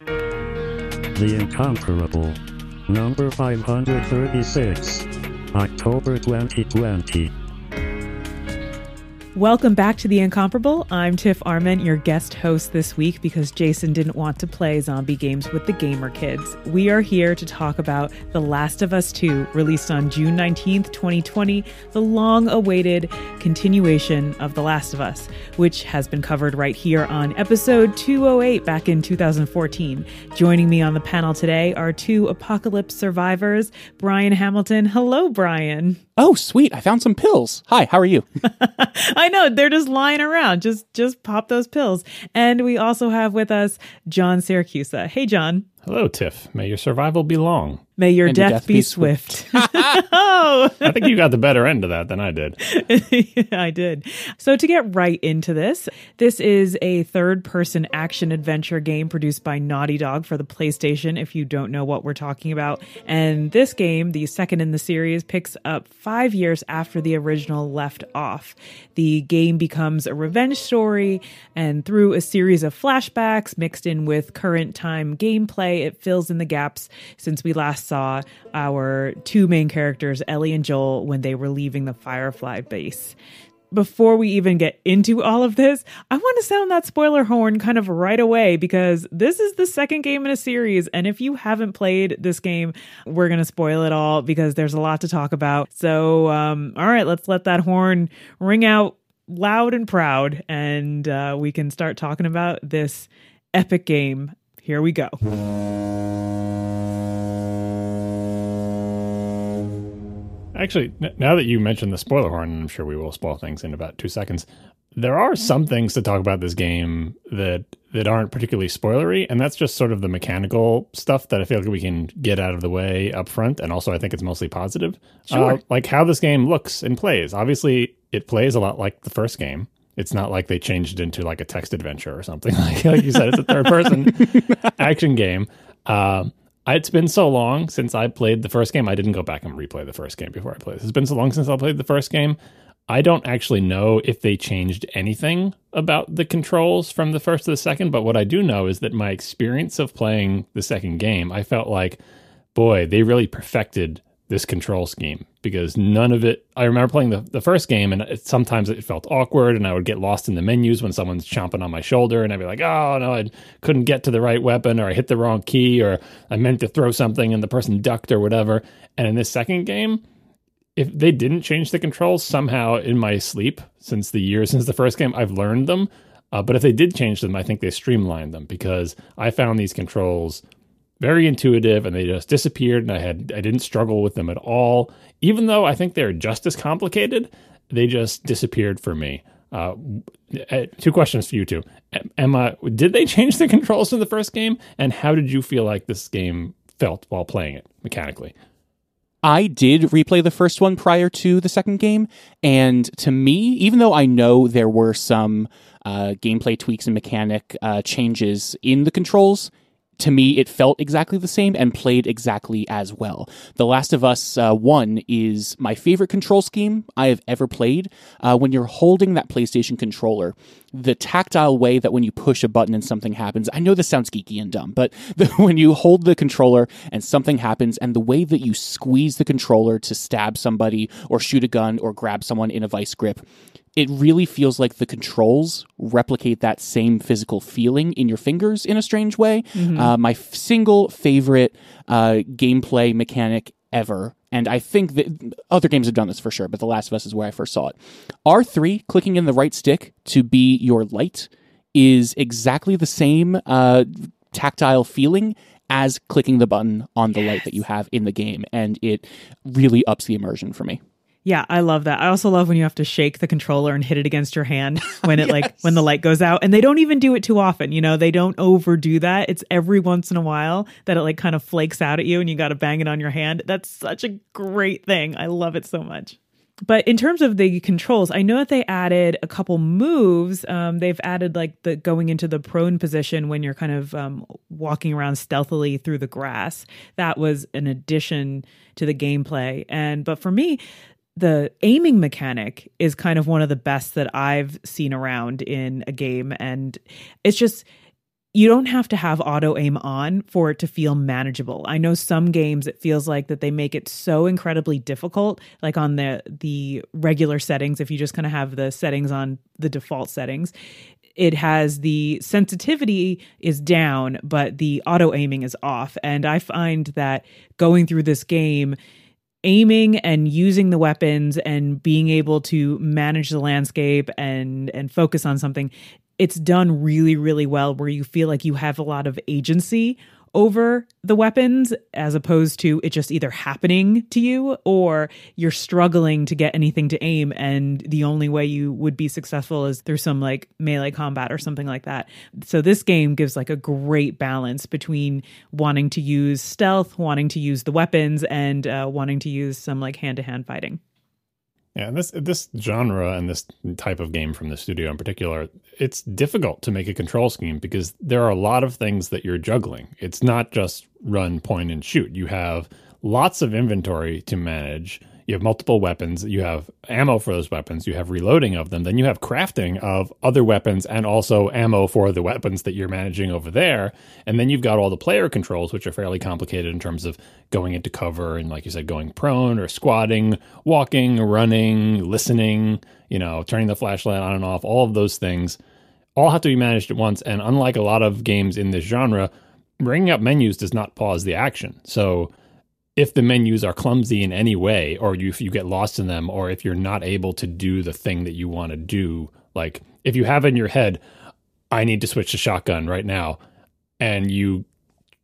The Incomparable. Number 536. October 2020. Welcome back to The Incomparable. I'm Tiff Arment, your guest host this week because Jason didn't want to play zombie games with the gamer kids. We are here to talk about The Last of Us 2, released on June 19th, 2020, the long awaited continuation of The Last of Us, which has been covered right here on episode 208 back in 2014. Joining me on the panel today are two apocalypse survivors, Brian Hamilton. Hello, Brian. Oh, sweet. I found some pills. Hi, how are you? I know they're just lying around. Just just pop those pills. And we also have with us John Siracusa. Hey John. Hello, Tiff. May your survival be long. May your, death, your death, be, be swift. swift. oh, I think you got the better end of that than I did. I did. So, to get right into this, this is a third person action adventure game produced by Naughty Dog for the PlayStation, if you don't know what we're talking about. And this game, the second in the series, picks up five years after the original left off. The game becomes a revenge story, and through a series of flashbacks mixed in with current time gameplay, it fills in the gaps since we last saw our two main characters, Ellie and Joel, when they were leaving the Firefly base. Before we even get into all of this, I want to sound that spoiler horn kind of right away because this is the second game in a series. And if you haven't played this game, we're going to spoil it all because there's a lot to talk about. So, um, all right, let's let that horn ring out loud and proud and uh, we can start talking about this epic game. Here we go. Actually, now that you mentioned the spoiler horn, I'm sure we will spoil things in about two seconds. There are some things to talk about this game that that aren't particularly spoilery, and that's just sort of the mechanical stuff that I feel like we can get out of the way up front. And also, I think it's mostly positive. Sure. Uh, like how this game looks and plays. Obviously, it plays a lot like the first game. It's not like they changed it into like a text adventure or something. Like, like you said, it's a third person action game. Um, it's been so long since I played the first game. I didn't go back and replay the first game before I played. It's been so long since I played the first game. I don't actually know if they changed anything about the controls from the first to the second, but what I do know is that my experience of playing the second game, I felt like, boy, they really perfected this control scheme because none of it. I remember playing the, the first game and it, sometimes it felt awkward and I would get lost in the menus when someone's chomping on my shoulder and I'd be like, oh no, I couldn't get to the right weapon or I hit the wrong key or I meant to throw something and the person ducked or whatever. And in this second game, if they didn't change the controls somehow in my sleep since the year since the first game, I've learned them. Uh, but if they did change them, I think they streamlined them because I found these controls very intuitive and they just disappeared and I had I didn't struggle with them at all. Even though I think they're just as complicated, they just disappeared for me. Uh, uh two questions for you two. Emma, did they change the controls from the first game and how did you feel like this game felt while playing it mechanically? I did replay the first one prior to the second game, and to me, even though I know there were some uh, gameplay tweaks and mechanic uh, changes in the controls, to me, it felt exactly the same and played exactly as well. The Last of Us uh, 1 is my favorite control scheme I have ever played. Uh, when you're holding that PlayStation controller, the tactile way that when you push a button and something happens, I know this sounds geeky and dumb, but the, when you hold the controller and something happens, and the way that you squeeze the controller to stab somebody or shoot a gun or grab someone in a vice grip, it really feels like the controls replicate that same physical feeling in your fingers in a strange way. Mm-hmm. Uh, my f- single favorite uh, gameplay mechanic ever. And I think that other games have done this for sure, but The Last of Us is where I first saw it. R3, clicking in the right stick to be your light, is exactly the same uh, tactile feeling as clicking the button on the yes. light that you have in the game. And it really ups the immersion for me. Yeah, I love that. I also love when you have to shake the controller and hit it against your hand when it yes. like when the light goes out. And they don't even do it too often, you know, they don't overdo that. It's every once in a while that it like kind of flakes out at you and you got to bang it on your hand. That's such a great thing. I love it so much. But in terms of the controls, I know that they added a couple moves. Um, they've added like the going into the prone position when you're kind of um, walking around stealthily through the grass. That was an addition to the gameplay. And but for me, the aiming mechanic is kind of one of the best that I've seen around in a game. And it's just, you don't have to have auto aim on for it to feel manageable. I know some games it feels like that they make it so incredibly difficult like on the the regular settings if you just kind of have the settings on the default settings it has the sensitivity is down but the auto aiming is off and I find that going through this game aiming and using the weapons and being able to manage the landscape and and focus on something it's done really really well where you feel like you have a lot of agency over the weapons as opposed to it just either happening to you or you're struggling to get anything to aim and the only way you would be successful is through some like melee combat or something like that. So this game gives like a great balance between wanting to use stealth, wanting to use the weapons and uh, wanting to use some like hand-to-hand fighting. Yeah, this this genre and this type of game from the studio in particular, it's difficult to make a control scheme because there are a lot of things that you're juggling. It's not just run, point, and shoot. You have lots of inventory to manage you have multiple weapons, you have ammo for those weapons, you have reloading of them, then you have crafting of other weapons and also ammo for the weapons that you're managing over there. And then you've got all the player controls, which are fairly complicated in terms of going into cover and, like you said, going prone or squatting, walking, running, listening, you know, turning the flashlight on and off, all of those things all have to be managed at once. And unlike a lot of games in this genre, bringing up menus does not pause the action. So if the menus are clumsy in any way, or you, if you get lost in them, or if you're not able to do the thing that you want to do, like if you have in your head, I need to switch to shotgun right now, and you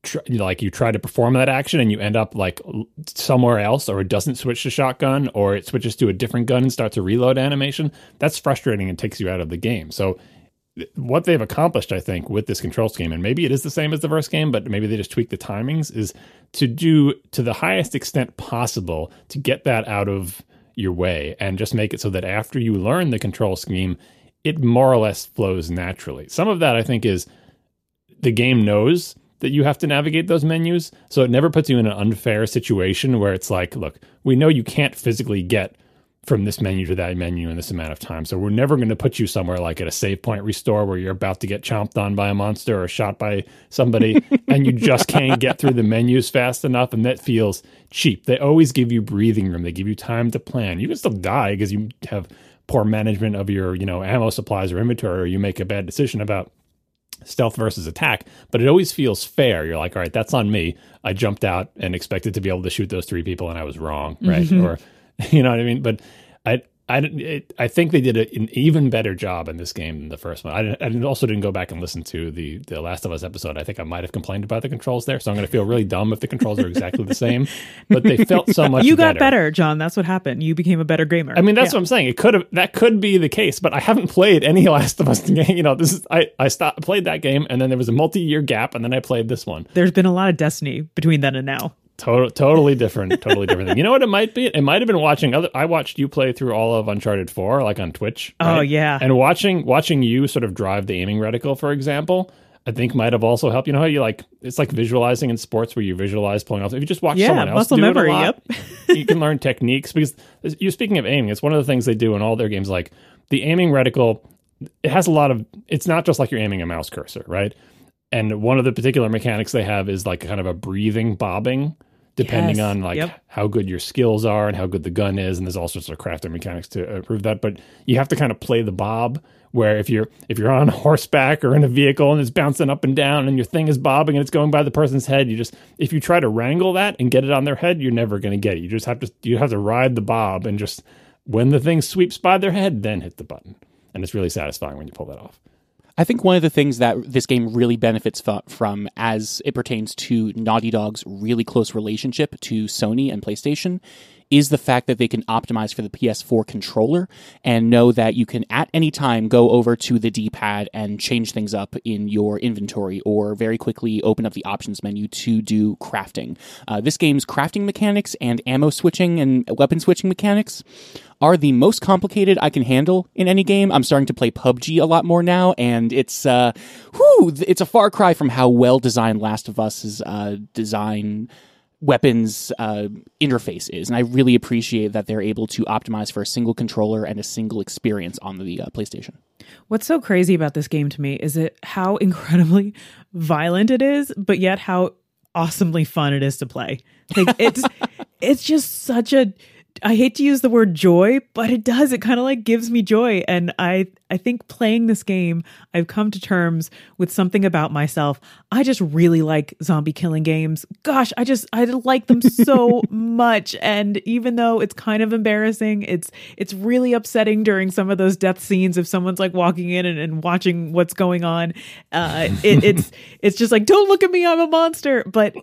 tr- like you try to perform that action and you end up like somewhere else, or it doesn't switch to shotgun, or it switches to a different gun and starts a reload animation. That's frustrating and takes you out of the game. So what they've accomplished, I think, with this control scheme, and maybe it is the same as the first game, but maybe they just tweak the timings, is to do to the highest extent possible to get that out of your way and just make it so that after you learn the control scheme, it more or less flows naturally. Some of that I think is the game knows that you have to navigate those menus, so it never puts you in an unfair situation where it's like, look, we know you can't physically get from this menu to that menu in this amount of time. So we're never going to put you somewhere like at a save point restore where you're about to get chomped on by a monster or shot by somebody and you just can't get through the menus fast enough and that feels cheap. They always give you breathing room. They give you time to plan. You can still die because you have poor management of your, you know, ammo supplies or inventory or you make a bad decision about stealth versus attack, but it always feels fair. You're like, all right, that's on me. I jumped out and expected to be able to shoot those three people and I was wrong, right? Mm-hmm. Or You know what I mean? But I I it, I think they did an even better job in this game than the first one. I, I also didn't go back and listen to the the Last of Us episode. I think I might have complained about the controls there, so I'm going to feel really dumb if the controls are exactly the same. But they felt so much. You got better. better, John. That's what happened. You became a better gamer. I mean, that's yeah. what I'm saying. It could have that could be the case, but I haven't played any Last of Us game. You know, this is I I stopped played that game, and then there was a multi year gap, and then I played this one. There's been a lot of Destiny between then and now. Total, totally different, totally different thing. You know what it might be? It might have been watching other. I watched you play through all of Uncharted Four, like on Twitch. Oh, right? Oh yeah, and watching watching you sort of drive the aiming reticle, for example, I think might have also helped. You know how you like it's like visualizing in sports where you visualize pulling off. If you just watch yeah, someone else muscle do memory, it a lot, yep. you can learn techniques because you speaking of aiming, it's one of the things they do in all their games. Like the aiming reticle, it has a lot of. It's not just like you're aiming a mouse cursor, right? And one of the particular mechanics they have is like kind of a breathing bobbing depending yes. on like yep. how good your skills are and how good the gun is and there's all sorts of crafting mechanics to improve that but you have to kind of play the bob where if you're if you're on horseback or in a vehicle and it's bouncing up and down and your thing is bobbing and it's going by the person's head you just if you try to wrangle that and get it on their head you're never going to get it you just have to you have to ride the bob and just when the thing sweeps by their head then hit the button and it's really satisfying when you pull that off I think one of the things that this game really benefits from as it pertains to Naughty Dog's really close relationship to Sony and PlayStation is the fact that they can optimize for the PS4 controller and know that you can at any time go over to the D pad and change things up in your inventory or very quickly open up the options menu to do crafting. Uh, this game's crafting mechanics and ammo switching and weapon switching mechanics are the most complicated I can handle in any game. I'm starting to play PUBG a lot more now, and it's uh, whew, it's a far cry from how well designed Last of Us's uh, design weapons uh, interface is. And I really appreciate that they're able to optimize for a single controller and a single experience on the uh, PlayStation. What's so crazy about this game to me is it how incredibly violent it is, but yet how awesomely fun it is to play. Like it's it's just such a I hate to use the word joy, but it does. It kind of like gives me joy. And I I think playing this game, I've come to terms with something about myself. I just really like zombie killing games. Gosh, I just I like them so much. And even though it's kind of embarrassing, it's it's really upsetting during some of those death scenes if someone's like walking in and, and watching what's going on. Uh, it, it's it's just like don't look at me, I'm a monster. But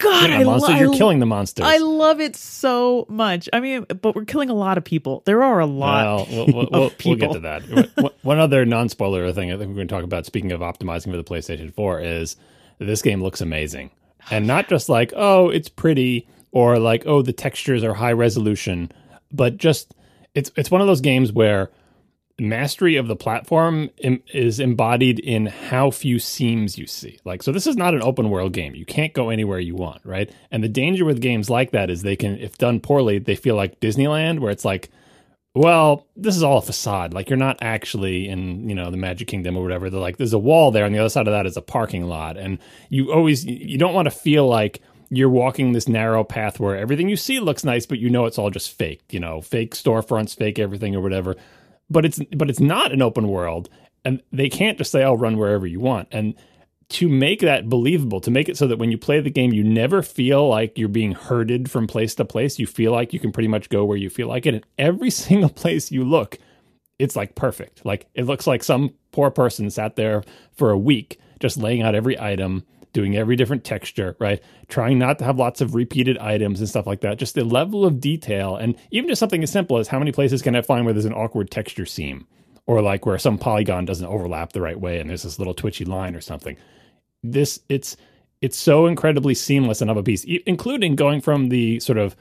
God, I monster, lo- you're killing the monsters. I love it so much. I mean, but we're killing a lot of people. There are a lot Well, we'll, we'll, we'll, we'll people. get to that. One- One other non-spoiler thing I think we're going to talk about. Speaking of optimizing for the PlayStation 4, is this game looks amazing, and not just like oh it's pretty or like oh the textures are high resolution, but just it's it's one of those games where mastery of the platform im- is embodied in how few seams you see. Like, so this is not an open world game. You can't go anywhere you want, right? And the danger with games like that is they can, if done poorly, they feel like Disneyland, where it's like, well, this is all a facade. Like, you're not actually in, you know, the Magic Kingdom or whatever. They're like, there's a wall there, and the other side of that is a parking lot. And you always, you don't want to feel like, you're walking this narrow path where everything you see looks nice, but you know it's all just fake, you know, fake storefronts, fake everything or whatever but it's but it's not an open world and they can't just say i'll run wherever you want. And to make that believable to make it so that when you play the game you never feel like you're being herded from place to place. You feel like you can pretty much go where you feel like. It and every single place you look it's like perfect. Like it looks like some poor person sat there for a week just laying out every item doing every different texture, right? Trying not to have lots of repeated items and stuff like that. Just the level of detail, and even just something as simple as how many places can I find where there's an awkward texture seam, or like where some polygon doesn't overlap the right way and there's this little twitchy line or something. This it's it's so incredibly seamless and of a piece, including going from the sort of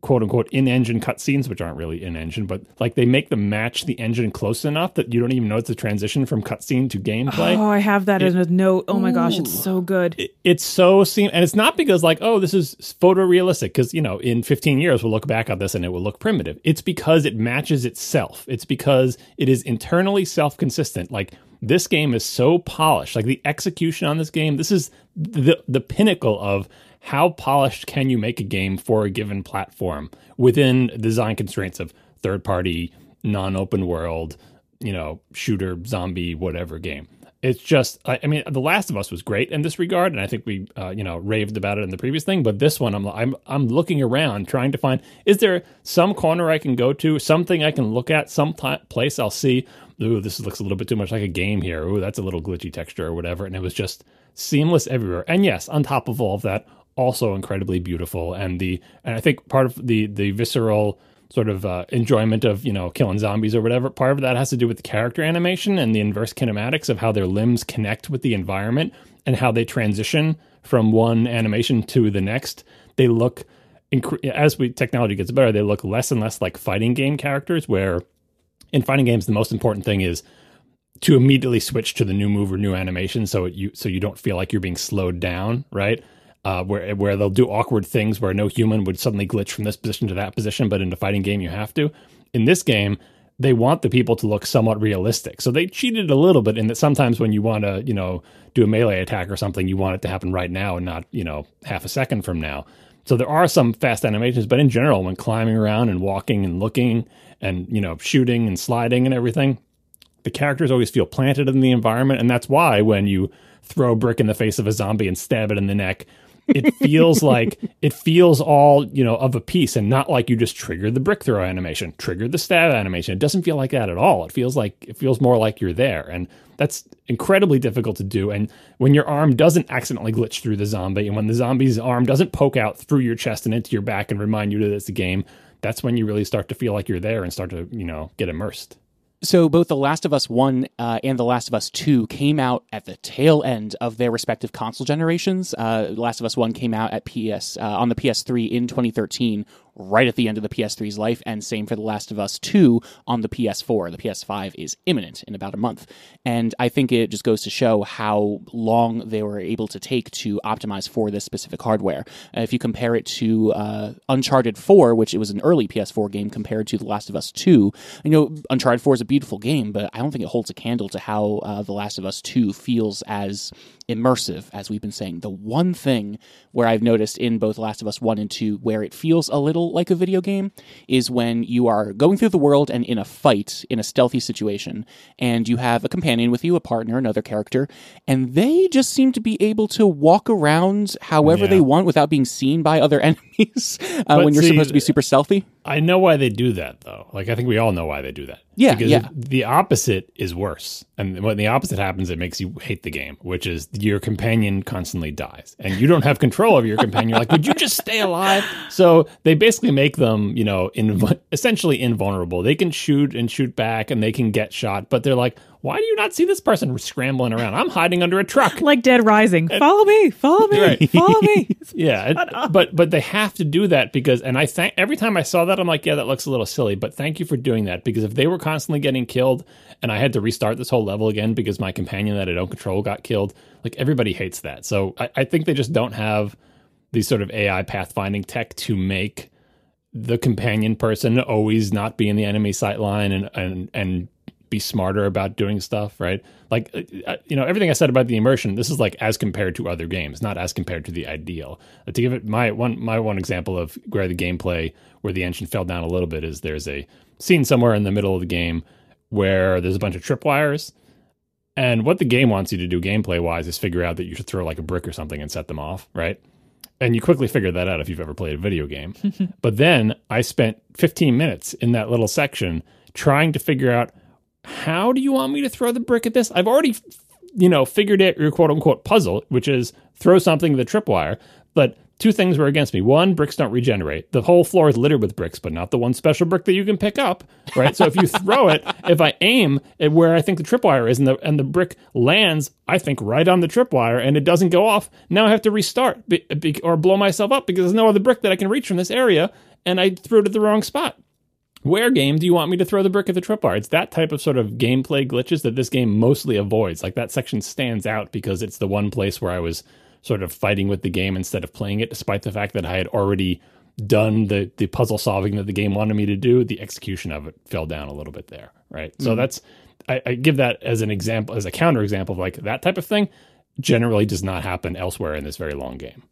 quote unquote in engine cutscenes, which aren't really in engine, but like they make them match the engine close enough that you don't even notice the transition from cutscene to gameplay. Oh, I have that as a note. Oh my gosh, it's so good. It- it's so seam and it's not because like oh this is photorealistic because you know in 15 years we'll look back at this and it will look primitive it's because it matches itself it's because it is internally self-consistent like this game is so polished like the execution on this game this is the the pinnacle of how polished can you make a game for a given platform within design constraints of third party non-open world you know shooter zombie whatever game? It's just I, I mean the last of us was great in this regard and i think we uh, you know raved about it in the previous thing but this one i'm i'm i'm looking around trying to find is there some corner i can go to something i can look at some ti place i'll see ooh this looks a little bit too much like a game here. Ooh that's a little glitchy texture or whatever and it was just seamless everywhere. And yes on top of all of that also incredibly beautiful and the and i think part of the the visceral sort of uh, enjoyment of you know killing zombies or whatever. Part of that has to do with the character animation and the inverse kinematics of how their limbs connect with the environment and how they transition from one animation to the next. They look as we technology gets better, they look less and less like fighting game characters. Where in fighting games, the most important thing is to immediately switch to the new move or new animation, so it, you so you don't feel like you're being slowed down, right? Uh, where where they'll do awkward things where no human would suddenly glitch from this position to that position, but in a fighting game you have to. In this game, they want the people to look somewhat realistic, so they cheated a little bit in that sometimes when you want to you know do a melee attack or something, you want it to happen right now and not you know half a second from now. So there are some fast animations, but in general, when climbing around and walking and looking and you know shooting and sliding and everything, the characters always feel planted in the environment, and that's why when you throw a brick in the face of a zombie and stab it in the neck, it feels like it feels all you know of a piece, and not like you just triggered the brick throw animation, triggered the stab animation. It doesn't feel like that at all. It feels like it feels more like you're there, and that's incredibly difficult to do. And when your arm doesn't accidentally glitch through the zombie, and when the zombie's arm doesn't poke out through your chest and into your back and remind you that it's a game, that's when you really start to feel like you're there and start to you know get immersed. So both The Last of Us 1 uh, and The Last of Us 2 came out at the tail end of their respective console generations. Uh, Last of Us 1 came out at PS uh, on the PS3 in 2013, right at the end of the PS3's life, and same for The Last of Us 2 on the PS4. The PS5 is imminent in about a month. And I think it just goes to show how long they were able to take to optimize for this specific hardware. Uh, if you compare it to uh, Uncharted 4, which it was an early PS4 game compared to The Last of Us 2, you know, Uncharted 4 is a beautiful game, but I don't think it holds a candle to how uh, The Last of Us 2 feels as immersive, as we've been saying. The one thing where I've noticed in both Last of Us 1 and 2 where it feels a little like a video game is when you are going through the world and in a fight, in a stealthy situation, and you have a companion with you, a partner, another character, and they just seem to be able to walk around however Yeah. they want without being seen by other enemies uh, when you're see, supposed to be super stealthy. I know why they do that though. Like I think we all know why they do that. Yeah, because yeah. the opposite is worse. And when the opposite happens, it makes you hate the game, which is your companion constantly dies, and you don't have control over your companion. You're like, would you just stay alive? So they basically make them, you know, inv- essentially invulnerable. They can shoot and shoot back, and they can get shot, but they're like, why do you not see this person scrambling around? I'm hiding under a truck. Like Dead Rising. Follow me, follow me, Right. follow me. Yeah, it- but but they have to do that because, and I thank every time I saw that, I'm like, yeah, that looks a little silly. But thank you for doing that because if they were constantly getting killed, and I had to restart this whole level again because my companion that I don't control got killed, like everybody hates that. So I, I think they just don't have these sort of AI pathfinding tech to make the companion person always not be in the enemy sight line and and and be smarter about doing stuff, right? Like, uh, you know, everything I said about the immersion, this is like as compared to other games, not as compared to the ideal. Uh, to give it my one, my one example of where the gameplay, where the engine fell down a little bit, is there's a scene somewhere in the middle of the game where there's a bunch of tripwires, and what the game wants you to do gameplay wise is figure out that you should throw like a brick or something and set them off, right? And you quickly figure that out if you've ever played a video game. but then I spent 15 minutes in that little section trying to figure out how do you want me to throw the brick at this? I've already, you know, figured out your quote unquote puzzle, which is throw something the tripwire. But two things were against me. One, bricks don't regenerate. The whole floor is littered with bricks, but not the one special brick that you can pick up, right? so if you throw it, if I aim at where I think the tripwire is and the and the brick lands, I think right on the tripwire and it doesn't go off, now I have to restart be, be, or blow myself up because there's no other brick that I can reach from this area and I threw it at the wrong spot where game do you want me to throw the brick at the tripwire? It's that type of sort of gameplay glitches that this game mostly avoids. Like that section stands out because it's the one place where I was sort of fighting with the game instead of playing it, despite the fact that I had already done the the puzzle solving that the game wanted me to do. The execution of it fell down a little bit there, right? So mm-hmm. that's I, I give that as an example, as a counter example of like that type of thing. Generally, does not happen elsewhere in this very long game.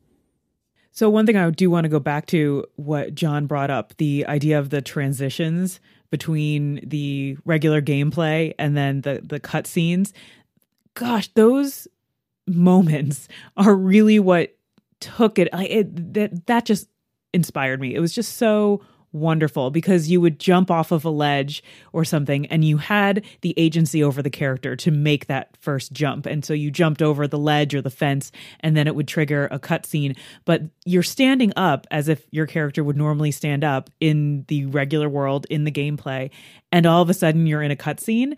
So one thing I do want to go back to what John brought up, the idea of the transitions between the regular gameplay and then the the cutscenes. Gosh, those moments are really what took it. I it that that just inspired me. It was just so wonderful because you would jump off of a ledge or something and you had the agency over the character to make that first jump. And so you jumped over the ledge or the fence and then it would trigger a cutscene. But you're standing up as if your character would normally stand up in the regular world in the gameplay. And all of a sudden you're in a cutscene.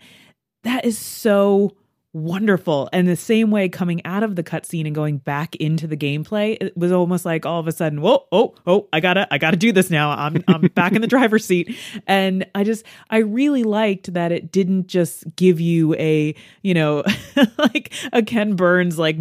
That is so wonderful. And the same way coming out of the cutscene and going back into the gameplay, it was almost like all of a sudden, whoa, oh, oh, I gotta, I gotta do this now. I'm, I'm back in the driver's seat. And I just, I really liked that it didn't just give you a, you know, like a Ken Burns like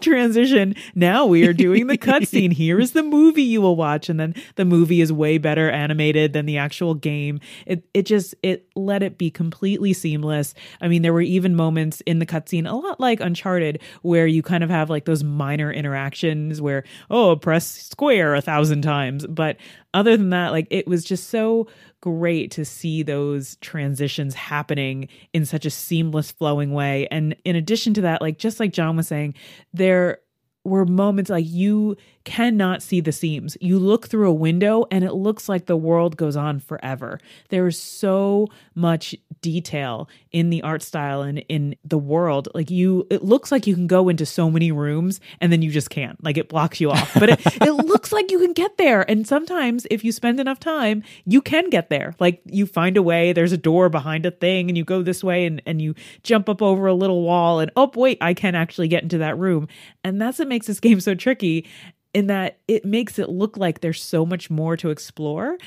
transition. Now we are doing the cutscene. Here is the movie you will watch, and then the movie is way better animated than the actual game. It, it just, it let it be completely seamless. I mean, there were even moments in the cutscene, a lot like Uncharted, where you kind of have like those minor interactions where, oh, press square a thousand times. But other than that, like it was just so great to see those transitions happening in such a seamless, flowing way. And in addition to that, like just like John was saying, there were moments like you cannot see the seams. You look through a window and it looks like the world goes on forever. There is so much detail in the art style and in the world. Like you, it looks like you can go into so many rooms and then you just can't. Like it blocks you off. But it, it looks like you can get there. And sometimes if you spend enough time, you can get there. Like you find a way, there's a door behind a thing and you go this way and, and you jump up over a little wall and oh wait, I can actually get into that room. And that's what makes this game so tricky in that it makes it look like there's so much more to explore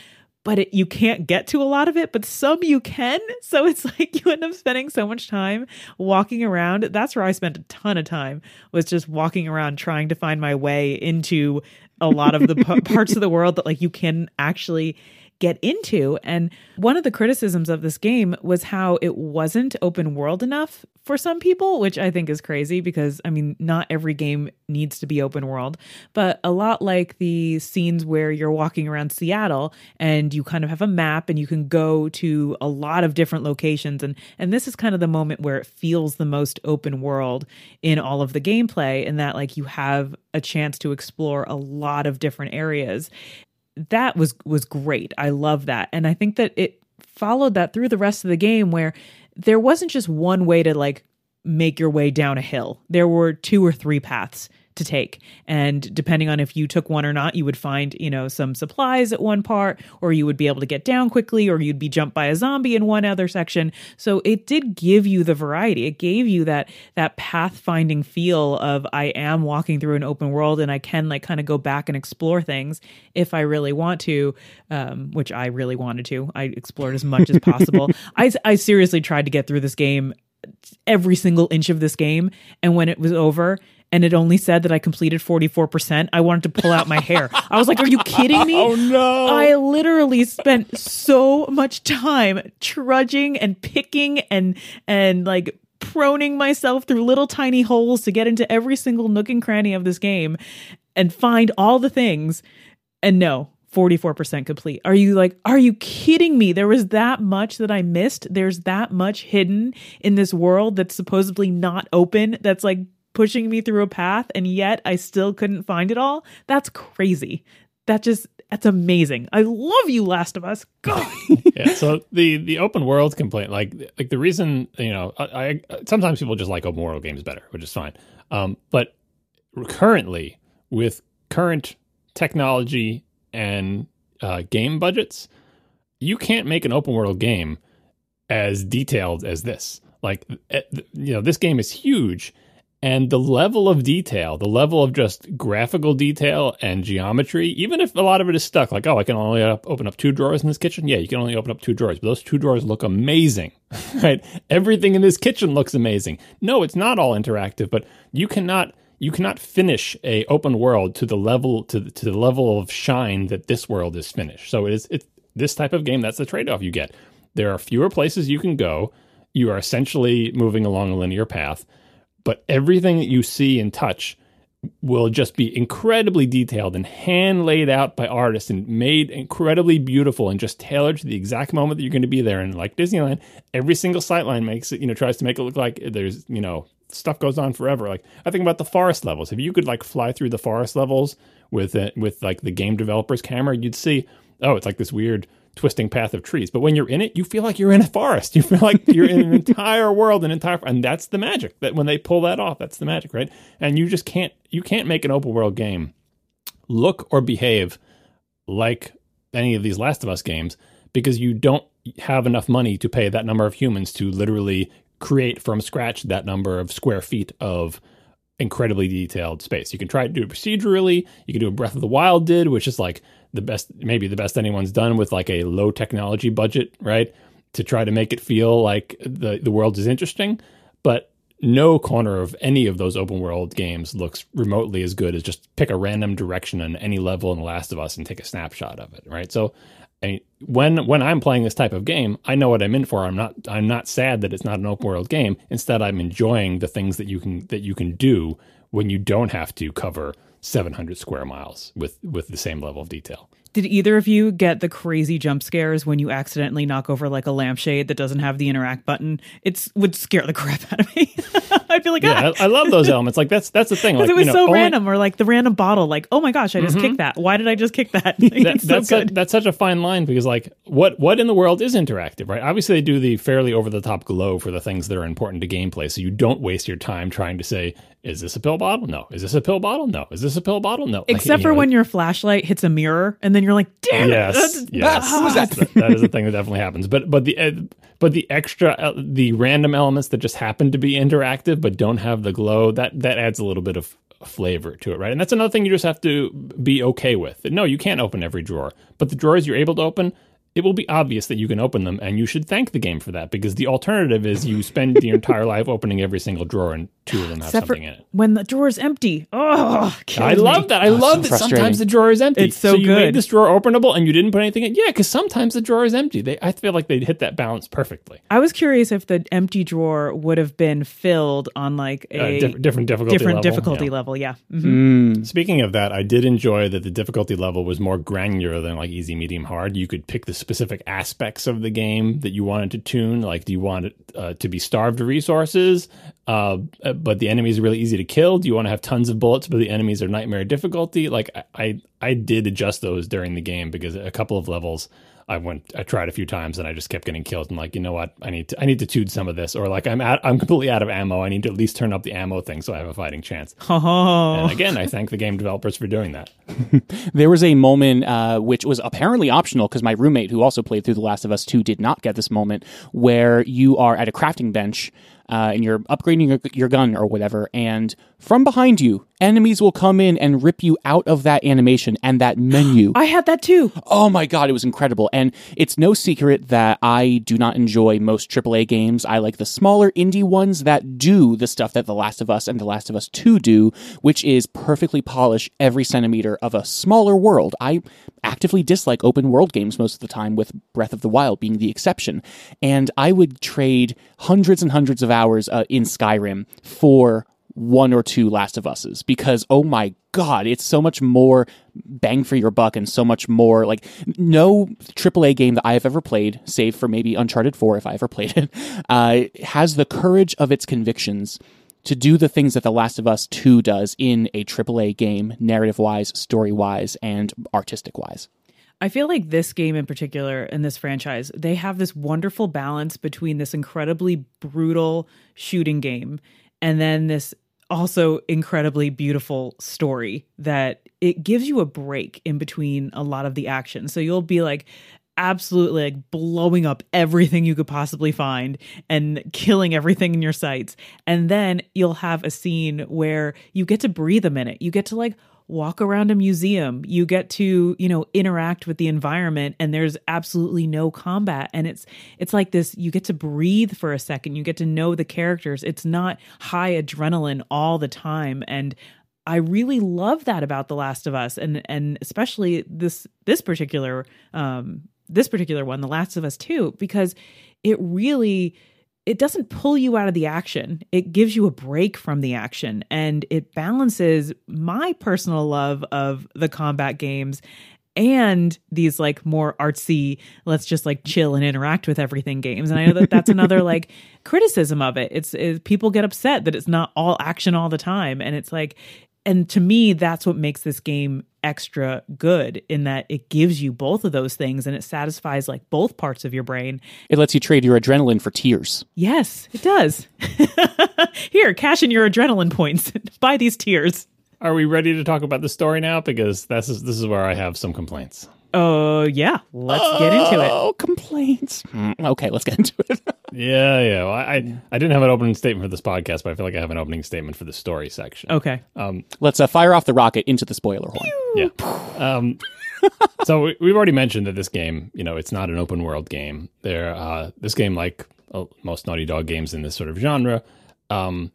but it, you can't get to a lot of it, but some you can. So it's like you end up spending so much time walking around. That's where I spent a ton of time was just walking around trying to find my way into a lot of the p- parts of the world that like you can actually get into. And one of the criticisms of this game was how it wasn't open world enough for some people, which I think is crazy because I mean, not every game needs to be open world, but a lot like the scenes where you're walking around Seattle and you kind of have a map and you can go to a lot of different locations and and this is kind of the moment where it feels the most open world in all of the gameplay in that like you have a chance to explore a lot of different areas that was was great. I love that. And I think that it followed that through the rest of the game where there wasn't just one way to like make your way down a hill. There were two or three paths to take. And depending on if you took one or not, you would find, you know, some supplies at one part, or you would be able to get down quickly, or you'd be jumped by a zombie in one other section. So it did give you the variety. It gave you that that pathfinding feel of I am walking through an open world and I can like kind of go back and explore things if I really want to, um, which I really wanted to. I explored as much as possible. I I seriously tried to get through this game every single inch of this game and when it was over and it only said that I completed 44%, I wanted to pull out my hair. I was like, are you kidding me? Oh no. I literally spent so much time trudging and picking and and like proning myself through little tiny holes to get into every single nook and cranny of this game and find all the things. And no, 44% complete. Are you like, are you kidding me? There was that much that I missed. There's that much hidden in this world that's supposedly not open, that's like pushing me through a path, and yet I still couldn't find it all. That's crazy. That just, that's amazing. I love you, Last of Us. God. yeah. So the the open world complaint, like like the reason you know, I, I sometimes people just like open world games better, which is fine. Um, but currently with current technology and uh, game budgets, you can't make an open world game as detailed as this. Like eh, you know, this game is huge and the level of detail, the level of just graphical detail and geometry, even if a lot of it is stuck, like, oh, I can only up, open up two drawers in this kitchen. Yeah, you can only open up two drawers, but those two drawers look amazing, right? Everything in this kitchen looks amazing. No, it's not all interactive, but you cannot you cannot finish a open world to the level to the, to the level of shine that this world is finished. So it is it's this type of game. That's the trade off you get. There are fewer places you can go. You are essentially moving along a linear path but everything that you see and touch will just be incredibly detailed and hand laid out by artists and made incredibly beautiful and just tailored to the exact moment that you're going to be there. And like Disneyland, every single sightline makes it, you know, tries to make it look like there's, you know, stuff goes on forever. Like I think about the forest levels. If you could like fly through the forest levels with it, with like the game developer's camera, you'd see, oh, it's like this weird twisting path of trees. But when you're in it, you feel like you're in a forest. You feel like you're in an entire world, an entire, and that's the magic. That when they pull that off, that's the magic, right? And you just can't, you can't make an open world game look or behave like any of these Last of Us games because you don't have enough money to pay that number of humans to literally create from scratch that number of square feet of incredibly detailed space. You can try to do it procedurally. You can do a Breath of the Wild did, which is like the best, maybe the best anyone's done with like a low technology budget, right? To try to make it feel like the the world is interesting, but no corner of any of those open world games looks remotely as good as just pick a random direction on any level in The Last of Us and take a snapshot of it, right? So When when I'm playing this type of game, I know what I'm in for. I'm not I'm not sad that it's not an open world game. Instead, I'm enjoying the things that you can that you can do when you don't have to cover 700 square miles with with the same level of detail. Did either of you get the crazy jump scares when you accidentally knock over like a lampshade that doesn't have the interact button? It would scare the crap out of me. I'd be like, yeah, ah. I, I, love those elements. Like that's that's the thing. Like it was you know, so only, random, or like the random bottle. Like, oh my gosh, I just mm-hmm. kicked that. Why did I just kick that? Like, that that's so that's such a fine line because like what what in the world is interactive, right? Obviously, they do the fairly over the top glow for the things that are important to gameplay, so you don't waste your time trying to say is this a pill bottle? No. Is this a pill bottle? No. Is this a pill bottle? No. Except like, for know, when your flashlight hits a mirror and then you're like, damn yes, it. Yes. That? That is a thing that definitely happens. But but the uh, but the extra uh, the random elements that just happen to be interactive but don't have the glow that that adds a little bit of flavor to it, right? And that's another thing you just have to be okay with. No, you can't open every drawer, but the drawers you're able to open, it will be obvious that you can open them, and you should thank the game for that because the alternative is you spend your entire life opening every single drawer, and two of them have Except something in it. when the drawer is empty. Oh, I love that. I love so that sometimes the drawer is empty. It's so so you made this drawer openable and you didn't put anything in. Yeah, because sometimes the drawer is empty. They, I feel like they hit that balance perfectly. I was curious if the empty drawer would have been filled on like Uh, a diff- different difficulty different level. difficulty Yeah. level. Yeah. Mhm. Speaking of that, I did enjoy that the difficulty level was more granular than like easy, medium, hard. You could pick the specific aspects of the game that you wanted to tune. Like, do you want it uh, to be starved of resources, uh, uh, but the enemies are really easy to kill? Do you want to have tons of bullets, but the enemies are nightmare difficulty? Like, I, I, I did adjust those during the game because a couple of levels. I went, I tried a few times, and I just kept getting killed. And like, you know what? I need to, I need to tune some of this, or like, I'm at, I'm completely out of ammo. I need to at least turn up the ammo thing so I have a fighting chance. Oh. And again, I thank the game developers for doing that. There was a moment uh, which was apparently optional because my roommate, who also played through The Last of Us 2, did not get this moment where you are at a crafting bench uh, and you're upgrading your, your gun or whatever, and from behind you, enemies will come in and rip you out of that animation and that menu. I had that too. Oh my god, it was incredible. And it's no secret that I do not enjoy most AAA games. I like the smaller indie ones that do the stuff that The Last of Us and The Last of Us 2 do, which is perfectly polish every centimeter of a smaller world. I actively dislike open world games most of the time, with Breath of the Wild being the exception. And I would trade hundreds and hundreds of hours uh, in Skyrim for one or two Last of Us's because oh my god, it's so much more bang for your buck and so much more like no AAA game that I have ever played, save for maybe Uncharted 4 if I ever played it, uh, has the courage of its convictions to do the things that The Last of Us 2 does in a AAA game, narrative wise, story wise, and artistic wise. I feel like this game in particular and this franchise, they have this wonderful balance between this incredibly brutal shooting game and then this also incredibly beautiful story that it gives you a break in between a lot of the action. So you'll be like absolutely like blowing up everything you could possibly find and killing everything in your sights. And then you'll have a scene where you get to breathe a minute. You get to like walk around a museum. You get to you know interact with the environment and there's absolutely no combat. And it's it's like this you get to breathe for a second. You get to know the characters. It's not high adrenaline all the time. And I really love that about The Last of Us and and especially this this particular um this particular one The Last of Us 2 because it really it doesn't pull you out of the action. It gives you a break from the action and it balances my personal love of the combat games and these like more artsy let's just like chill and interact with everything games. And i know that that's another like criticism of it. It's, people get upset that it's not all action all the time. And it's like and to me that's what makes this game extra good in that it gives you both of those things and it satisfies like both parts of your brain It lets you trade your adrenaline for tears. Yes, it does. Here, cash in your adrenaline points. Buy these tears. Are we ready to talk about the story now? Because this is this is where I have some complaints. Oh, yeah. Let's get into it. Oh, complaints. Hmm, okay, let's get into it. Yeah, yeah. Well, I I didn't have an opening statement for this podcast, but I feel like I have an opening statement for the story section. Okay. Um, let's uh, fire off the rocket into the spoiler horn. Yeah. Um, so we, we've already mentioned that this game, you know, it's not an open world game. There, uh, this game, like uh, most Naughty Dog games in this sort of genre, um,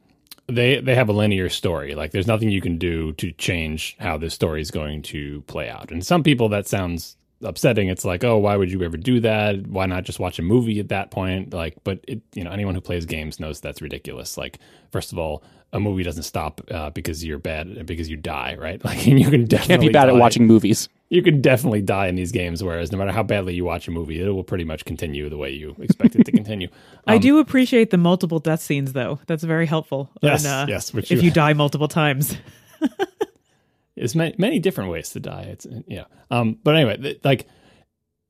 they they have a linear story. Like, there's nothing you can do to change how this story is going to play out. And some people that sounds upsetting. It's like, oh, why would you ever do that? Why not just watch a movie at that point? Like, but it, you know, anyone who plays games knows that's ridiculous. Like, first of all, a movie doesn't stop uh, because you're bad because you die, right? Like, and you can definitely Can't be bad at watching movies. You can definitely die in these games. Whereas, no matter how badly you watch a movie, it will pretty much continue the way you expect it to continue. I Um, do appreciate the multiple death scenes, though. That's very helpful. Yes, And, uh, yes, if you- you die multiple times. There's many, many different ways to die. It's yeah. Um, but anyway, th- like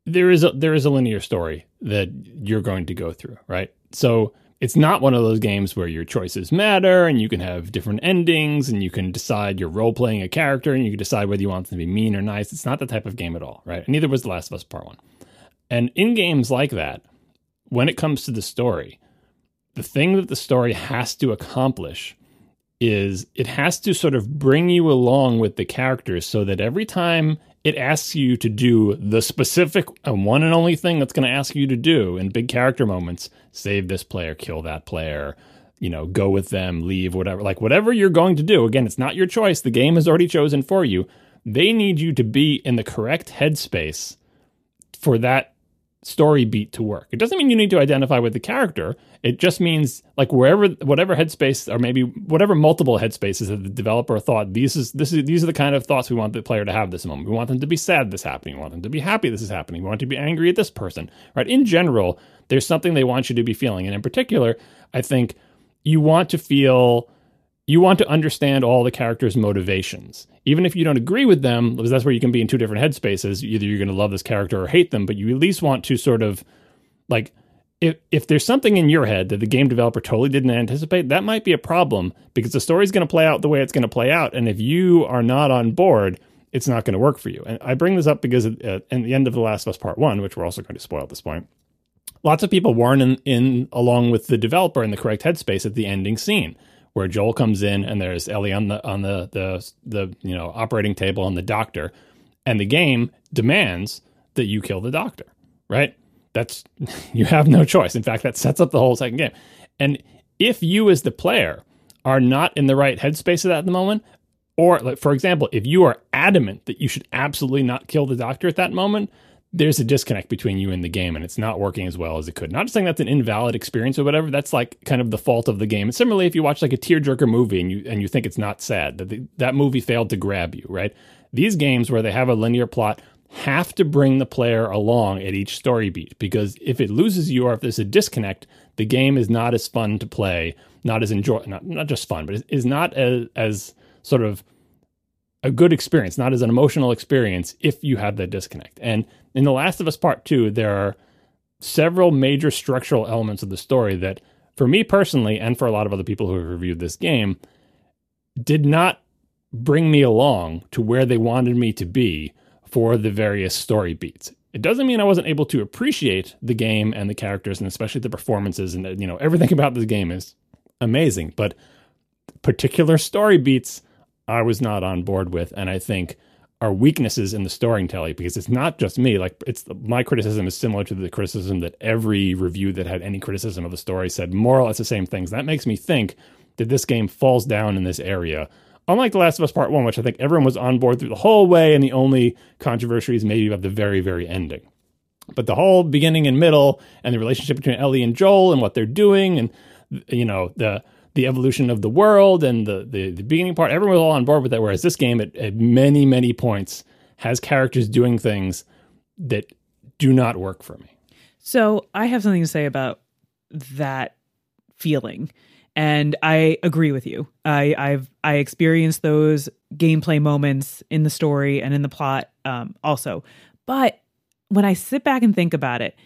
there is a there is a linear story that you're going to go through, right? So it's not one of those games where your choices matter and you can have different endings and you can decide you're role playing a character and you can decide whether you want them to be mean or nice. It's not that type of game at all, right? Neither was The Last of Us Part One. And in games like that, when it comes to the story, the thing that the story has to accomplish is it has to sort of bring you along with the characters so that every time it asks you to do the specific one and only thing that's going to ask you to do in big character moments save this player, kill that player, you know, go with them, leave, whatever. Like, whatever you're going to do, again, it's not your choice. The game has already chosen for you. They need you to be in the correct headspace for that story beat to work. It doesn't mean you need to identify with the character. It just means like wherever whatever headspace or maybe whatever multiple headspaces that the developer thought these is this is these are the kind of thoughts we want the player to have this moment. We want them to be sad this happening. We want them to be happy this is happening. We want to be angry at this person. Right? In general, there's something they want you to be feeling. And in particular, I think you want to feel you want to understand all the characters' motivations. Even if you don't agree with them, because that's where you can be in two different headspaces. Either you're going to love this character or hate them, but you at least want to sort of like if if there's something in your head that the game developer totally didn't anticipate, that might be a problem because the story's going to play out the way it's going to play out, and if you are not on board, it's not going to work for you. And I bring this up because at, at uh, the end of The Last of Us Part One, which we're also going to spoil at this point, lots of people weren't in, in along with the developer in the correct headspace at the ending scene where Joel comes in and there's Ellie on the on the the the you know operating table and the doctor, and the game demands that you kill the doctor, right? That's you have no choice. In fact, that sets up the whole second game. And if you as the player are not in the right headspace at that moment, or like for example, if you are adamant that you should absolutely not kill the doctor at that moment, there's a disconnect between you and the game and it's not working as well as it could. Not saying that's an invalid experience or whatever. That's like kind of the fault of the game. And similarly, if you watch like a tearjerker movie and you and you think it's not sad that the, that movie failed to grab you, right? These games where they have a linear plot have to bring the player along at each story beat because if it loses you or if there's a disconnect, the game is not as fun to play, not as enjoy, not not just fun, but is not as as sort of a good experience, not as an emotional experience if you have that disconnect. And in The Last of Us Part 2, there are several major structural elements of the story that, for me personally, and for a lot of other people who have reviewed this game, did not bring me along to where they wanted me to be for the various story beats. It doesn't mean I wasn't able to appreciate the game and the characters and especially the performances and you know everything about the game is amazing, but particular story beats I was not on board with, and I think are weaknesses in the storytelling because it's not just me. Like it's my criticism is similar to the criticism that every review that had any criticism of the story said more or less the same things. That makes me think that this game falls down in this area. Unlike The Last of Us Part One, which I think everyone was on board through the whole way, and the only controversy is maybe about the very, very ending. But the whole beginning and middle, and the relationship between Ellie and Joel, and what they're doing, and you know the the evolution of the world and the, the, the beginning part, everyone was all on board with that. Whereas this game, at, at many, many points, has characters doing things that do not work for me. So I have something to say about that feeling. And I agree with you. I, I've I experienced those gameplay moments in the story and in the plot um, also. But when I sit back and think about it,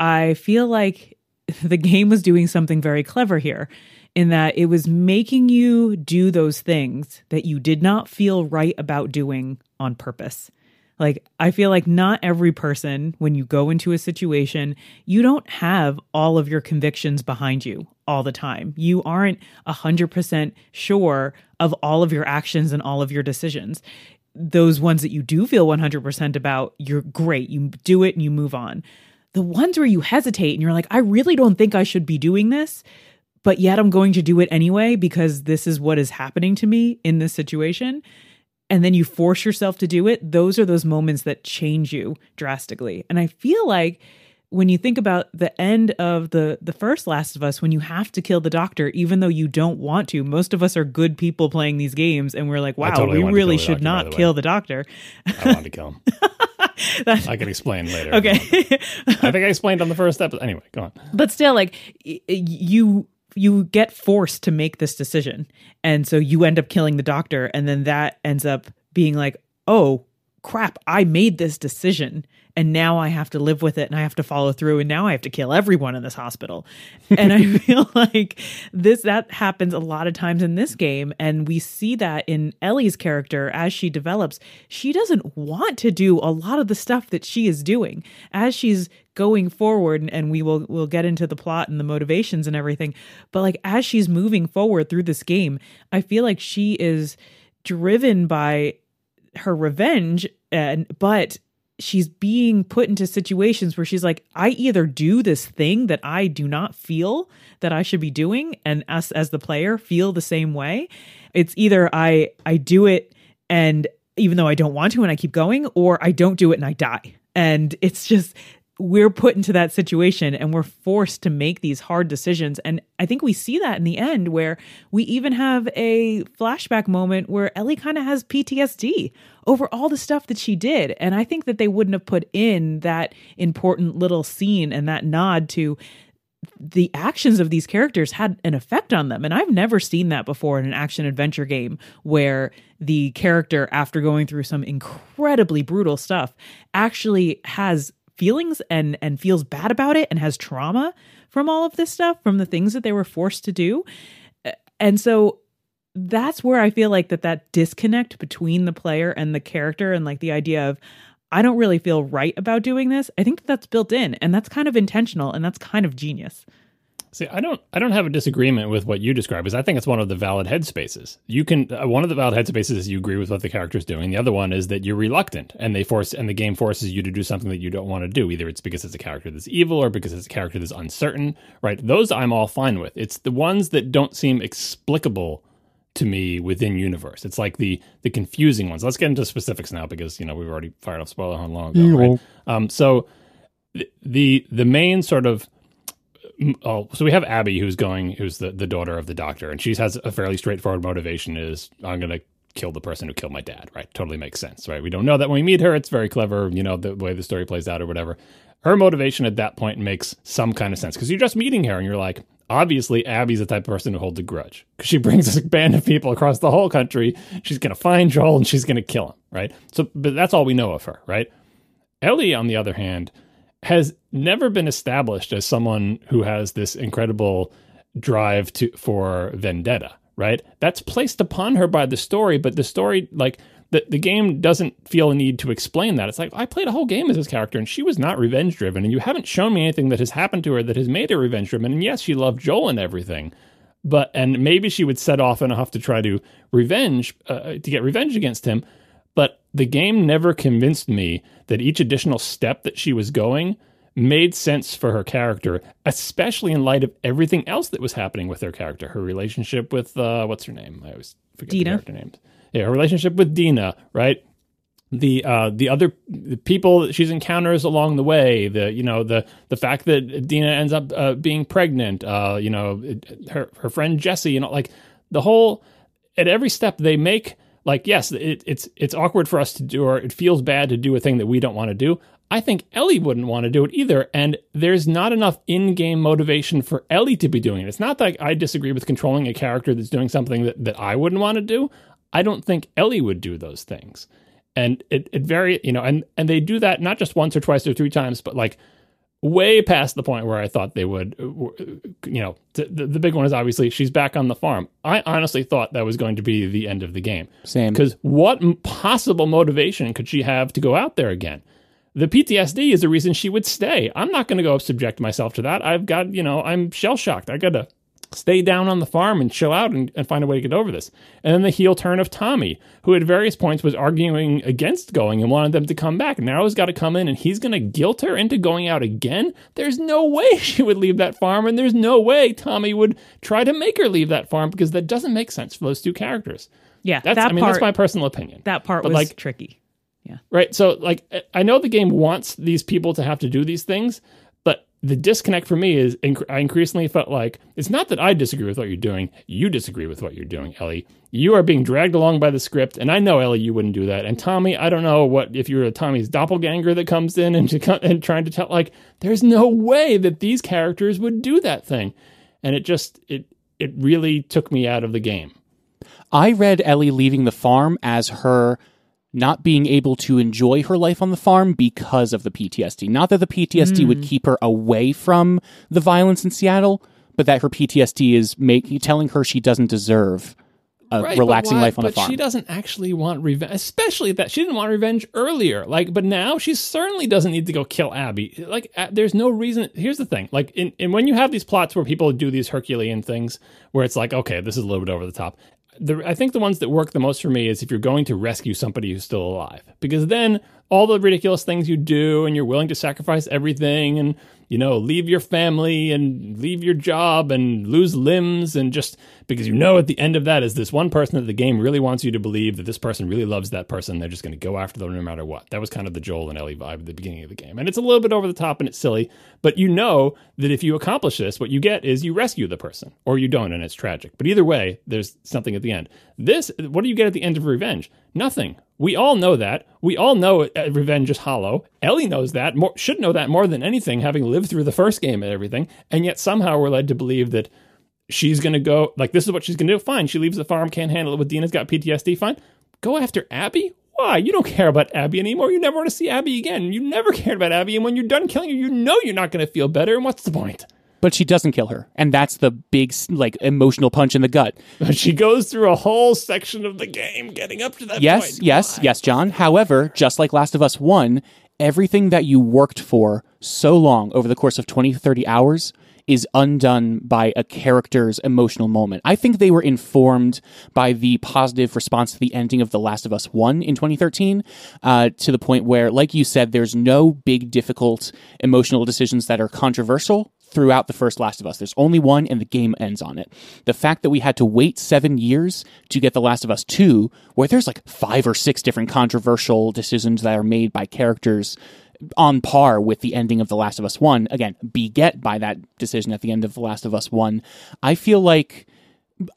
I feel like the game was doing something very clever here in that it was making you do those things that you did not feel right about doing on purpose. Like, I feel like not every person, when you go into a situation, you don't have all of your convictions behind you all the time. You aren't 100% sure of all of your actions and all of your decisions. Those ones that you do feel 100% about, you're great. You do it and you move on. The ones where you hesitate and you're like, I really don't think I should be doing this, but yet I'm going to do it anyway because this is what is happening to me in this situation. And then you force yourself to do it. Those are those moments that change you drastically. And I feel like when you think about the end of the the first last of us when you have to kill the doctor even though you don't want to most of us are good people playing these games and we're like wow totally we really should doctor, not kill the doctor. I want to kill him. I can explain later okay. i think i explained on the first episode. Anyway go on. But still like you you get forced to make this decision. And so you end up killing the doctor and then that ends up being like oh crap, I made this decision and now I have to live with it and I have to follow through and now I have to kill everyone in this hospital. and I feel like this that happens a lot of times in this game and we see that in Ellie's character as she develops. She doesn't want to do a lot of the stuff that she is doing as she's going forward and we will we'll get into the plot and the motivations and everything. But like as she's moving forward through this game, I feel like she is driven by her revenge and but she's being put into situations where she's like i either do this thing that i do not feel that i should be doing and us as the player feel the same way. It's either i i do it and even though i don't want to and i keep going or i don't do it and i die. And it's just we're put into that situation and we're forced to make these hard decisions. And I think we see that in the end where we even have a flashback moment where Ellie kind of has PTSD over all the stuff that she did. And I think that they wouldn't have put in that important little scene and that nod to the actions of these characters had an effect on them. And I've never seen that before in an action adventure game where the character, after going through some incredibly brutal stuff, actually has feelings and and feels bad about it and has trauma from all of this stuff from the things that they were forced to do. And so that's where i feel like that that disconnect between the player and the character and like the idea of i don't really feel right about doing this i think that that's built in and that's kind of intentional and that's kind of genius See, I don't, I don't have a disagreement with what you describe, because I think it's one of the valid headspaces. You can, uh, one of the valid headspaces is you agree with what the character's doing. The other one is that you're reluctant, and they force, and the game forces you to do something that you don't want to do. Either it's because it's a character that's evil, or because it's a character that's uncertain. Right? Those I'm all fine with. It's the ones that don't seem explicable to me within universe. It's like the the confusing ones. Let's get into specifics now, because you know we've already fired off spoiler how long ago. Right? Um, so the the main sort of oh, so we have Abby who's going, who's the, the daughter of the doctor, and she has a fairly straightforward motivation: is I'm going to kill the person who killed my dad. Right? Totally makes sense. Right? We don't know that when we meet her. It's very clever, you know, the way the story plays out or whatever. Her motivation at that point makes some kind of sense because you're just meeting her and you're like, obviously Abby's the type of person who holds a grudge because she brings a band of people across the whole country. She's going to find Joel and she's going to kill him, right? So, but that's all we know of her, right? Ellie, on the other hand, has never been established as someone who has this incredible drive to for vendetta, right? That's placed upon her by the story, but the story like the, the game doesn't feel a need to explain that. It's like I played a whole game as this character and she was not revenge driven and you haven't shown me anything that has happened to her that has made her revenge driven. And yes, she loved Joel and everything. But and maybe she would set off enough to try to revenge uh, to get revenge against him, the game never convinced me that each additional step that she was going made sense for her character, especially in light of everything else that was happening with her character. Her relationship with uh, what's her name? I always forget Dina. the character names. Yeah, her relationship with Dina, right? The uh, the other the people that she's encounters along the way, the you know the the fact that Dina ends up uh, being pregnant, uh, you know her her friend Jesse, you know like the whole at every step they make like yes it, it's it's awkward for us to do or it feels bad to do a thing that we don't want to do. I think ellie wouldn't want to do it either and there's not enough in-game motivation for ellie to be doing it. It's not that i disagree with controlling a character that's doing something that, that i wouldn't want to do. I don't think ellie would do those things. And it, it very you know and and they do that not just once or twice or three times but like way past the point where I thought they would. Uh, you know, the, the big one is obviously she's back on the farm. I honestly thought that was going to be the end of the game. Same. Because what possible motivation could she have to go out there again? The PTSD is the reason she would stay. I'm not going to go subject myself to that. I've got, you know, I'm shell shocked. I got to stay down on the farm and chill out and, and, find a way to get over this. And then the heel turn of Tommy, who at various points was arguing against going and wanted them to come back. Now he's got to come in and he's going to guilt her into going out again. There's no way she would leave that farm, and there's no way Tommy would try to make her leave that farm because that doesn't make sense for those two characters. Yeah, that's that I mean part, that's my personal opinion. That part but was like, tricky. Yeah. Right. So like I know the game wants these people to have to do these things, the disconnect for me is inc- I increasingly felt like it's not that I disagree with what you're doing. You disagree with what you're doing, Ellie. You are being dragged along by the script, and I know Ellie, you wouldn't do that. And Tommy, I don't know what if you're a Tommy's doppelganger that comes in and to, and trying to tell like there's no way that these characters would do that thing, and it just it it really took me out of the game. I read Ellie leaving the farm as her not being able to enjoy her life on the farm because of the PTSD. Not that the PTSD Hmm. would keep her away from the violence in Seattle, but that her PTSD is making telling her she doesn't deserve a Right, relaxing life on a but farm. she doesn't actually want revenge, especially that she didn't want revenge earlier. Like, but now she certainly doesn't need to go kill Abby. Like, uh, there's no reason. Here's the thing: like, in, in when you have these plots where people do these Herculean things, where it's like, okay, this is a little bit over the top. The, I think the ones that work the most for me is if you're going to rescue somebody who's still alive, because then all the ridiculous things you do, and you're willing to sacrifice everything, and you know, leave your family and leave your job and lose limbs and just because you know at the end of that is this one person that the game really wants you to believe that this person really loves that person. They're just going to go after them no matter what. That was kind of the Joel and Ellie vibe at the beginning of the game. And it's a little bit over the top and it's silly, but you know that if you accomplish this, what you get is you rescue the person or you don't and it's tragic. But either way, there's something at the end. This, what do you get at the end of Revenge? Nothing. We all know that. We all know uh, revenge is hollow. Ellie knows that. More, should know that more than anything, having lived through the first game and everything. And yet somehow we're led to believe that she's going to go like this is what she's going to do. Fine, she leaves the farm, can't handle it. With Dina's got PTSD. Fine, go after Abby. Why? You don't care about Abby anymore. You never want to see Abby again. You never cared about Abby, and when you're done killing her, you know you're not going to feel better. And what's the point? But she doesn't kill her, and that's the big like emotional punch in the gut. She goes through a whole section of the game getting up to that Yes, point. yes, Why? yes, John. However, just like Last of Us 1, everything that you worked for so long over the course of 20 30 hours is undone by a character's emotional moment. I think they were informed by the positive response to the ending of The Last of Us 1 in 2013, uh, to the point where, like you said, there's no big, difficult emotional decisions that are controversial throughout the first Last of Us. There's only one, and the game ends on it. The fact that we had to wait seven years to get The Last of Us 2, where there's like five or six different controversial decisions that are made by characters on par with the ending of The Last of Us 1, again, beget by that decision at the end of The Last of Us 1, I feel like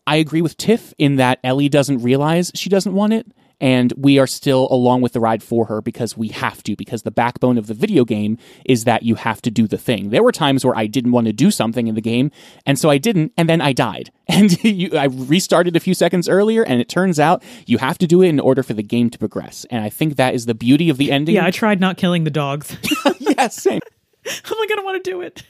I agree with Tiff in that Ellie doesn't realize she doesn't want it. And we are still along with the ride for her because we have to, because the backbone of the video game is that you have to do the thing. There were times where I didn't want to do something in the game, and so I didn't, and then I died. And you, I restarted a few seconds earlier, and it turns out you have to do it in order for the game to progress. And I think that is the beauty of the ending. Yeah, I tried not killing the dogs. yes, same. I'm like, I don't want to do it.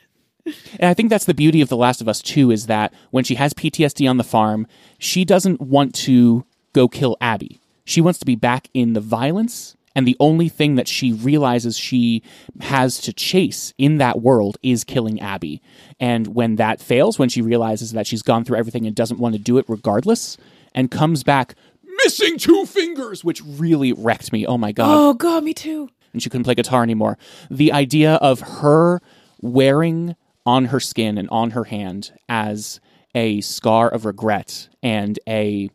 And I think that's the beauty of The Last of Us 2 is that when she has PTSD on the farm, she doesn't want to go kill Abby. She wants to be back in the violence. And the only thing that she realizes she has to chase in that world is killing Abby. And when that fails, when she realizes that she's gone through everything and doesn't want to do it regardless, and comes back missing two fingers, which really wrecked me. Oh my God Oh god, me too. and she couldn't play guitar anymore. The idea of her wearing on her skin and on her hand as a scar of regret and a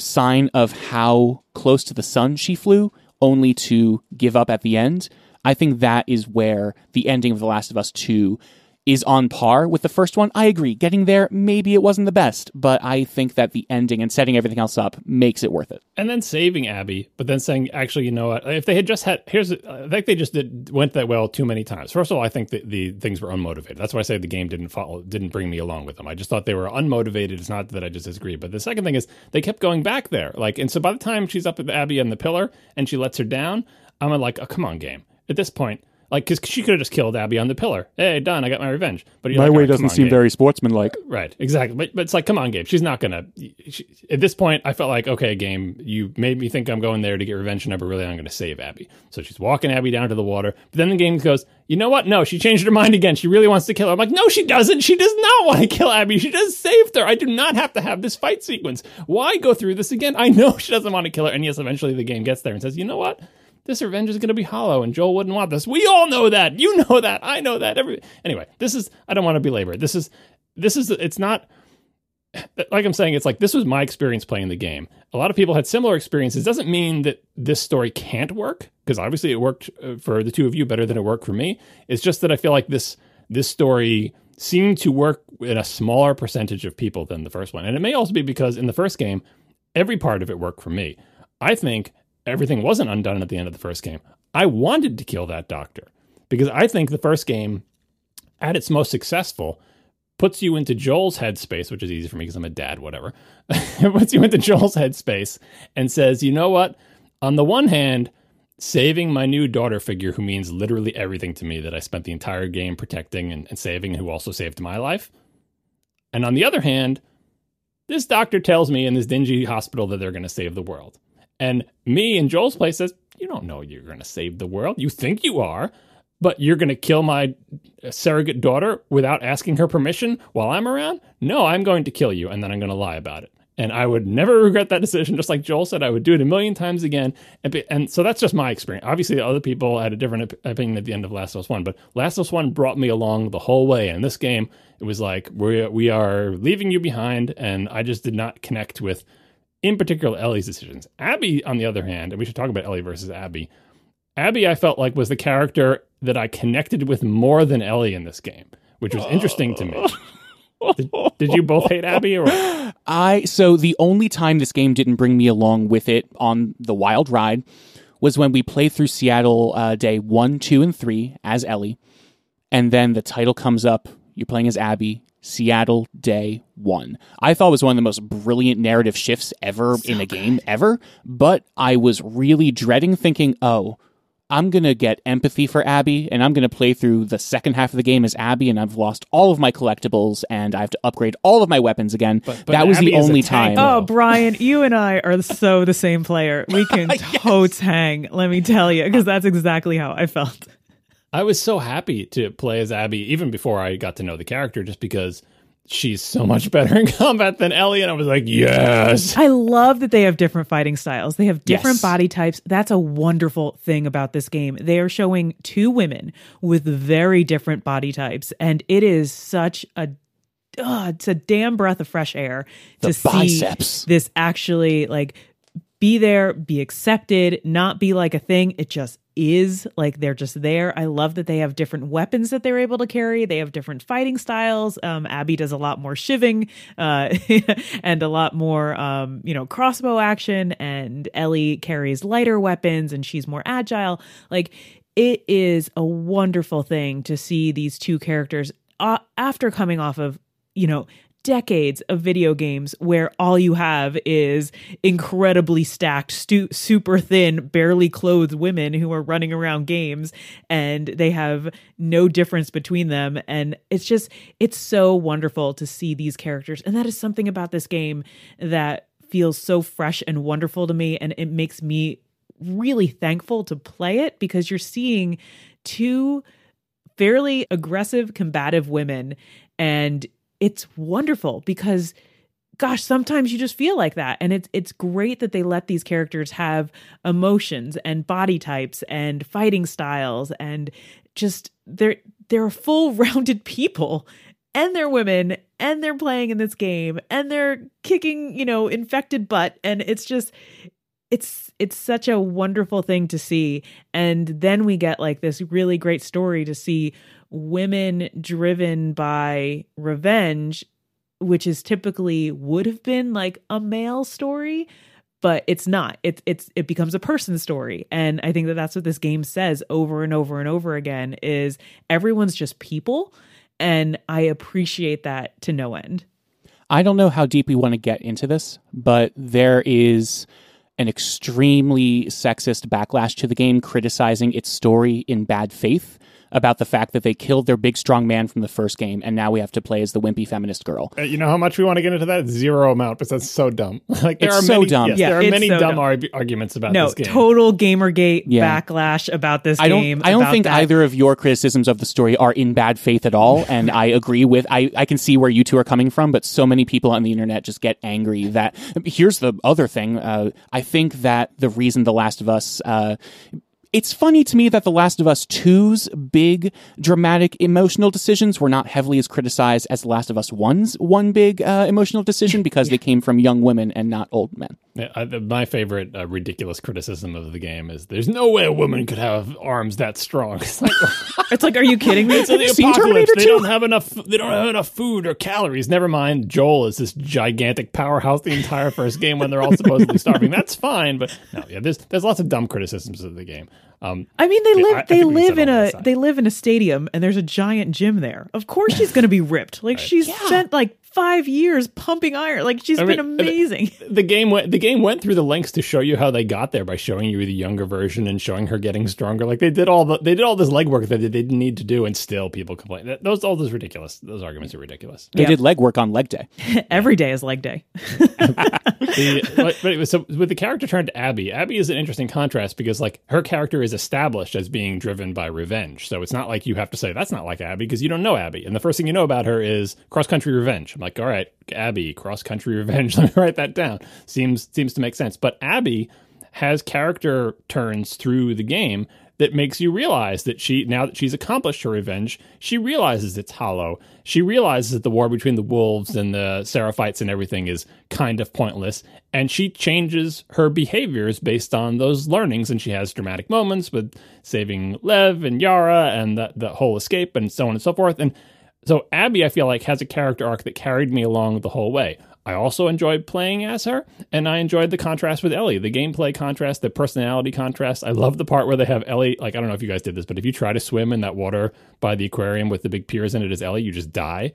sign of how close to the sun she flew, only to give up at the end. I think that is where the ending of The Last of Us 2 is on par with the first one. I agree. Getting there, maybe it wasn't the best, but I think that the ending and setting everything else up makes it worth it. and then saving Abby, but then saying, actually, you know what? If they had just had, here's, I think they just did, went that well too many times. First of all, I think that the things were unmotivated. That's why I say the game didn't follow, didn't bring me along with them. I just thought they were unmotivated. It's not that I just disagree. But the second thing is they kept going back there. Like, and so by the time she's up with Abby on the pillar and she lets her down, I'm like, oh, come on, game. At this point, like, because she could have just killed Abby on the pillar. Hey, done. I got my revenge. But you're like, "All right, come on, Gabe." sportsmanlike. Right, exactly. But but it's like, come on, Gabe. She's not gonna. She, at this point, I felt like, okay, game. You made me think I'm going there to get revenge, and but really, I'm going to save Abby. So she's walking Abby down to the water. But then the game goes, you know what? No, she changed her mind again. She really wants to kill her. I'm like, no, she doesn't. She does not want to kill Abby. She just saved her. I do not have to have this fight sequence. Why go through this again? I know she doesn't want to kill her. And yes, eventually the game gets there and says, you know what? This revenge is going to be hollow, and Joel wouldn't want this. We all know that. You know that. I know that. Every anyway, this is. I don't want to belabor it. This is. This is. It's not. Like I'm saying, it's like this was my experience playing the game. A lot of people had similar experiences. Doesn't mean that this story can't work because obviously it worked uh, for the two of you better than it worked for me. It's just that I feel like this this story seemed to work in a smaller percentage of people than the first one, and it may also be because in the first game, every part of it worked for me. I think everything wasn't undone at the end of the first game. I wanted to kill that doctor because I think the first game, at its most successful, puts you into Joel's headspace, which is easy for me because I'm a dad, whatever. it puts you into Joel's headspace and says, you know what? on the one hand, saving my new daughter figure, who means literally everything to me, that I spent the entire game protecting and, and saving, and who also saved my life. And on the other hand, this doctor tells me in this dingy hospital that they're going to save the world. And me in Joel's place says, You don't know you're going to save the world. You think you are, but you're going to kill my uh, surrogate daughter without asking her permission while I'm around? No, I'm going to kill you, and then I'm going to lie about it. And I would never regret that decision. Just like Joel said, I would do it a million times again. And, and so that's just my experience. Obviously, other people had a different op- opinion at the end of Last of Us One, but Last of Us One brought me along the whole way. And this game, it was like we we are leaving you behind, and I just did not connect with, in particular, Ellie's decisions. Abby, on the other hand, and we should talk about Ellie versus Abby. Abby, I felt like was the character that I connected with more than Ellie in this game, which was interesting to me. Did, did you both hate Abby or? I so the only time this game didn't bring me along with it on the wild ride was when we played through Seattle uh, day one, two, and three as Ellie, and then the title comes up. You're playing as Abby. Seattle day one. I thought it was one of the most brilliant narrative shifts ever in a game ever, but I was really dreading thinking, oh, I'm going to get empathy for Abby and I'm going to play through the second half of the game as Abby and I've lost all of my collectibles and I have to upgrade all of my weapons again. But- but that was Abby the only time. Oh, Brian, you and I are so the same player. We can totes hang, let me tell you, because that's exactly how I felt. I was so happy to play as Abby, even before I got to know the character, just because she's so much better in combat than Ellie. And I was like, yes. I love that they have different fighting styles. They have different Yes. body types. That's a wonderful thing about this game. They are showing two women with very different body types, and it is such a oh, it's a damn breath of fresh air The to see this actually like be there, be accepted, not be like a thing. It just is like they're just there. I love that they have different weapons that they're able to carry. They have different fighting styles. Um, Abby does a lot more shiving uh, and a lot more, um, you know, crossbow action. And Ellie carries lighter weapons and she's more agile. Like it is a wonderful thing to see these two characters uh, after coming off of, you know, decades of video games where all you have is incredibly stacked, stu- super thin, barely clothed women who are running around games and they have no difference between them. And it's just, it's so wonderful to see these characters. And that is something about this game that feels so fresh and wonderful to me. And it makes me really thankful to play it because you're seeing two fairly aggressive, combative women. And it's wonderful because gosh sometimes you just feel like that. And it's it's great that they let these characters have emotions and body types and fighting styles and just they're they're full rounded people. And they're women and they're playing in this game and they're kicking you know infected butt. And it's just it's it's such a wonderful thing to see. And then we get like this really great story to see women driven by revenge which is typically would have been like a male story but it's not. It's it's it becomes a person story. And i think that that's what this game says over and over and over again is everyone's just people. And i appreciate that to no end. I don't know how deep we want to get into this, but there is an extremely sexist backlash to the game criticizing its story in bad faith about the fact that they killed their big strong man from the first game and now we have to play as the wimpy feminist girl. Uh, You know how much we want to get into that? Zero amount, because that's so dumb. like there It's are so many, dumb. Yes, Yeah, there are many so dumb dumb. arg- arguments about no this game. total gamergate Yeah. backlash about this I don't game I don't about think that. either of your criticisms of the story are in bad faith at all and I agree with I I can see where you two are coming from but so many people on the internet just get angry that here's the other thing uh, I think that the reason The Last of Us uh, it's funny to me that The Last of Us 2's big dramatic emotional decisions were not heavily as criticized as The Last of Us 1's one big uh, emotional decision because they came from young women and not old men. Yeah, I, my favorite uh, ridiculous criticism of the game is there's no way a woman could have arms that strong. It's like, it's like are you kidding me it's the you seen apocalypse. Terminator They don't have enough. They don't have enough food or calories. Never mind, Joel is this gigantic powerhouse the entire first game when they're all supposedly starving. That's fine, but no, yeah, there's there's lots of dumb criticisms of the game. Um, I mean, they live. I- I they think we can live in a. aside. They live in a stadium, and there's a giant gym there. Of course, she's going to be ripped. Like she's spent like five years pumping iron. Like she's I been mean, amazing. the game went the game went through the lengths to show you how they got there by showing you the younger version and showing her getting stronger. Like they did all the they did all this legwork that they didn't need to do, and still people complain. That- Those all those ridiculous. Those arguments are ridiculous. They Yeah. did legwork on leg day. Every day is leg day. the, but, but it was, so with the character turned to Abby, Abby is an interesting contrast because like her character is established as being driven by revenge. So it's not like you have to say that's not like Abby because you don't know Abby, and the first thing you know about her is cross country revenge. I'm like, all right, Abby, cross country revenge. Let me write that down. Seems seems to make sense. But Abby has character turns through the game that makes you realize that she now that she's accomplished her revenge, she realizes it's hollow. She realizes that the war between the wolves and the Seraphites and everything is kind of pointless, and she changes her behaviors based on those learnings. And she has dramatic moments with saving Lev and Yara and the, the whole escape and so on and so forth. And so Abby, I feel like, has a character arc that carried me along the whole way. I also enjoyed playing as her, and I enjoyed the contrast with Ellie, the gameplay contrast, the personality contrast. I love the part where they have Ellie. Like, I don't know if you guys did this, but if you try to swim in that water by the aquarium with the big piers in it as Ellie, you just die.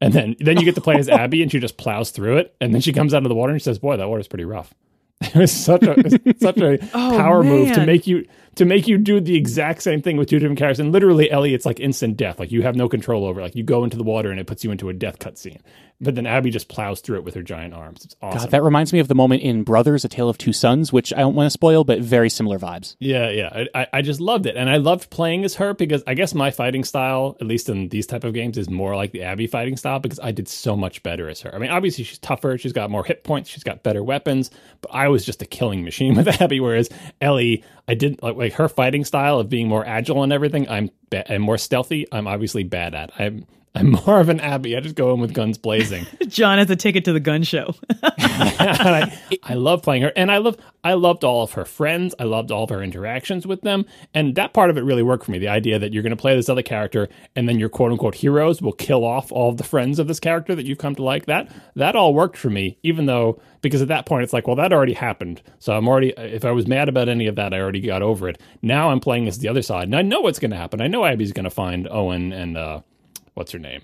And then, then you get to play as Abby, and she just plows through it. And then she comes out of the water and she says, "Boy, that water's pretty rough." It was such a such a Oh, power move to make you to make you do the exact same thing with two different characters. And literally, Ellie, it's like instant death. Like you have no control over. it. Like you go into the water and it puts you into a death cutscene. But then Abby just plows through it with her giant arms. It's awesome. God, that reminds me of the moment in Brothers: A Tale of Two Sons, which I don't want to spoil, but very similar vibes. Yeah, yeah. I, I- I just loved it. And I loved playing as her because I guess my fighting style, at least in these type of games, is more like the Abby fighting style because I did so much better as her. I mean, obviously she's tougher, she's got more hit points, she's got better weapons, but I was just a killing machine with Abby, whereas Ellie, I did like, like her fighting style of being more agile and everything, I'm ba- and more stealthy, I'm obviously bad at. I'm I'm more of an Abby. I just go in with guns blazing. John has a ticket to the gun show. I, I love playing her, and I love I loved all of her friends. I loved all of her interactions with them, and that part of it really worked for me. The idea that you're going to play this other character, and then your quote unquote heroes will kill off all of the friends of this character that you've come to like. That that all worked for me, even though because at that point it's like, well, that already happened. So I'm already if I was mad about any of that, I already got over it. Now I'm playing as the other side, and I know what's going to happen. I know Abby's going to find Owen and uh, what's her name.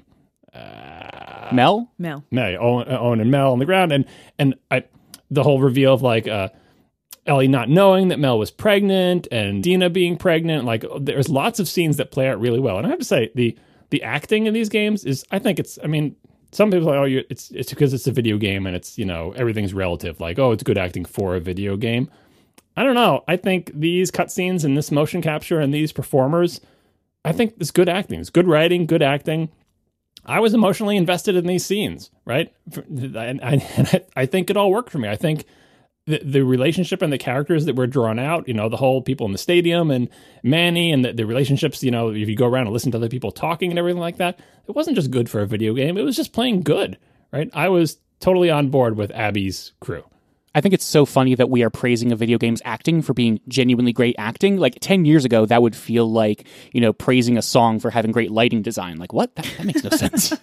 Mel, Mel. May Owen, Owen and Mel on the ground, and and I, the whole reveal of like uh, Ellie not knowing that Mel was pregnant and Dina being pregnant. Like there's lots of scenes that play out really well, and I have to say the the acting in these games is I think it's I mean some people are like oh you it's it's because it's a video game and it's you know everything's relative like oh it's good acting for a video game. I don't know. I think these cutscenes and this motion capture and these performers, I think it's good acting. It's good writing, good acting. I was emotionally invested in these scenes, right? And I, I think it all worked for me. I think the, the relationship and the characters that were drawn out, you know, the whole people in the stadium and Manny and the, the relationships, you know, if you go around and listen to other people talking and everything like that, it wasn't just good for a video game. It was just playing good, right? I was totally on board with Abby's crew. I think it's so funny that we are praising a video game's acting for being genuinely great acting. Like 10 years ago, that would feel like, you know, praising a song for having great lighting design. Like, what? That, that makes no sense.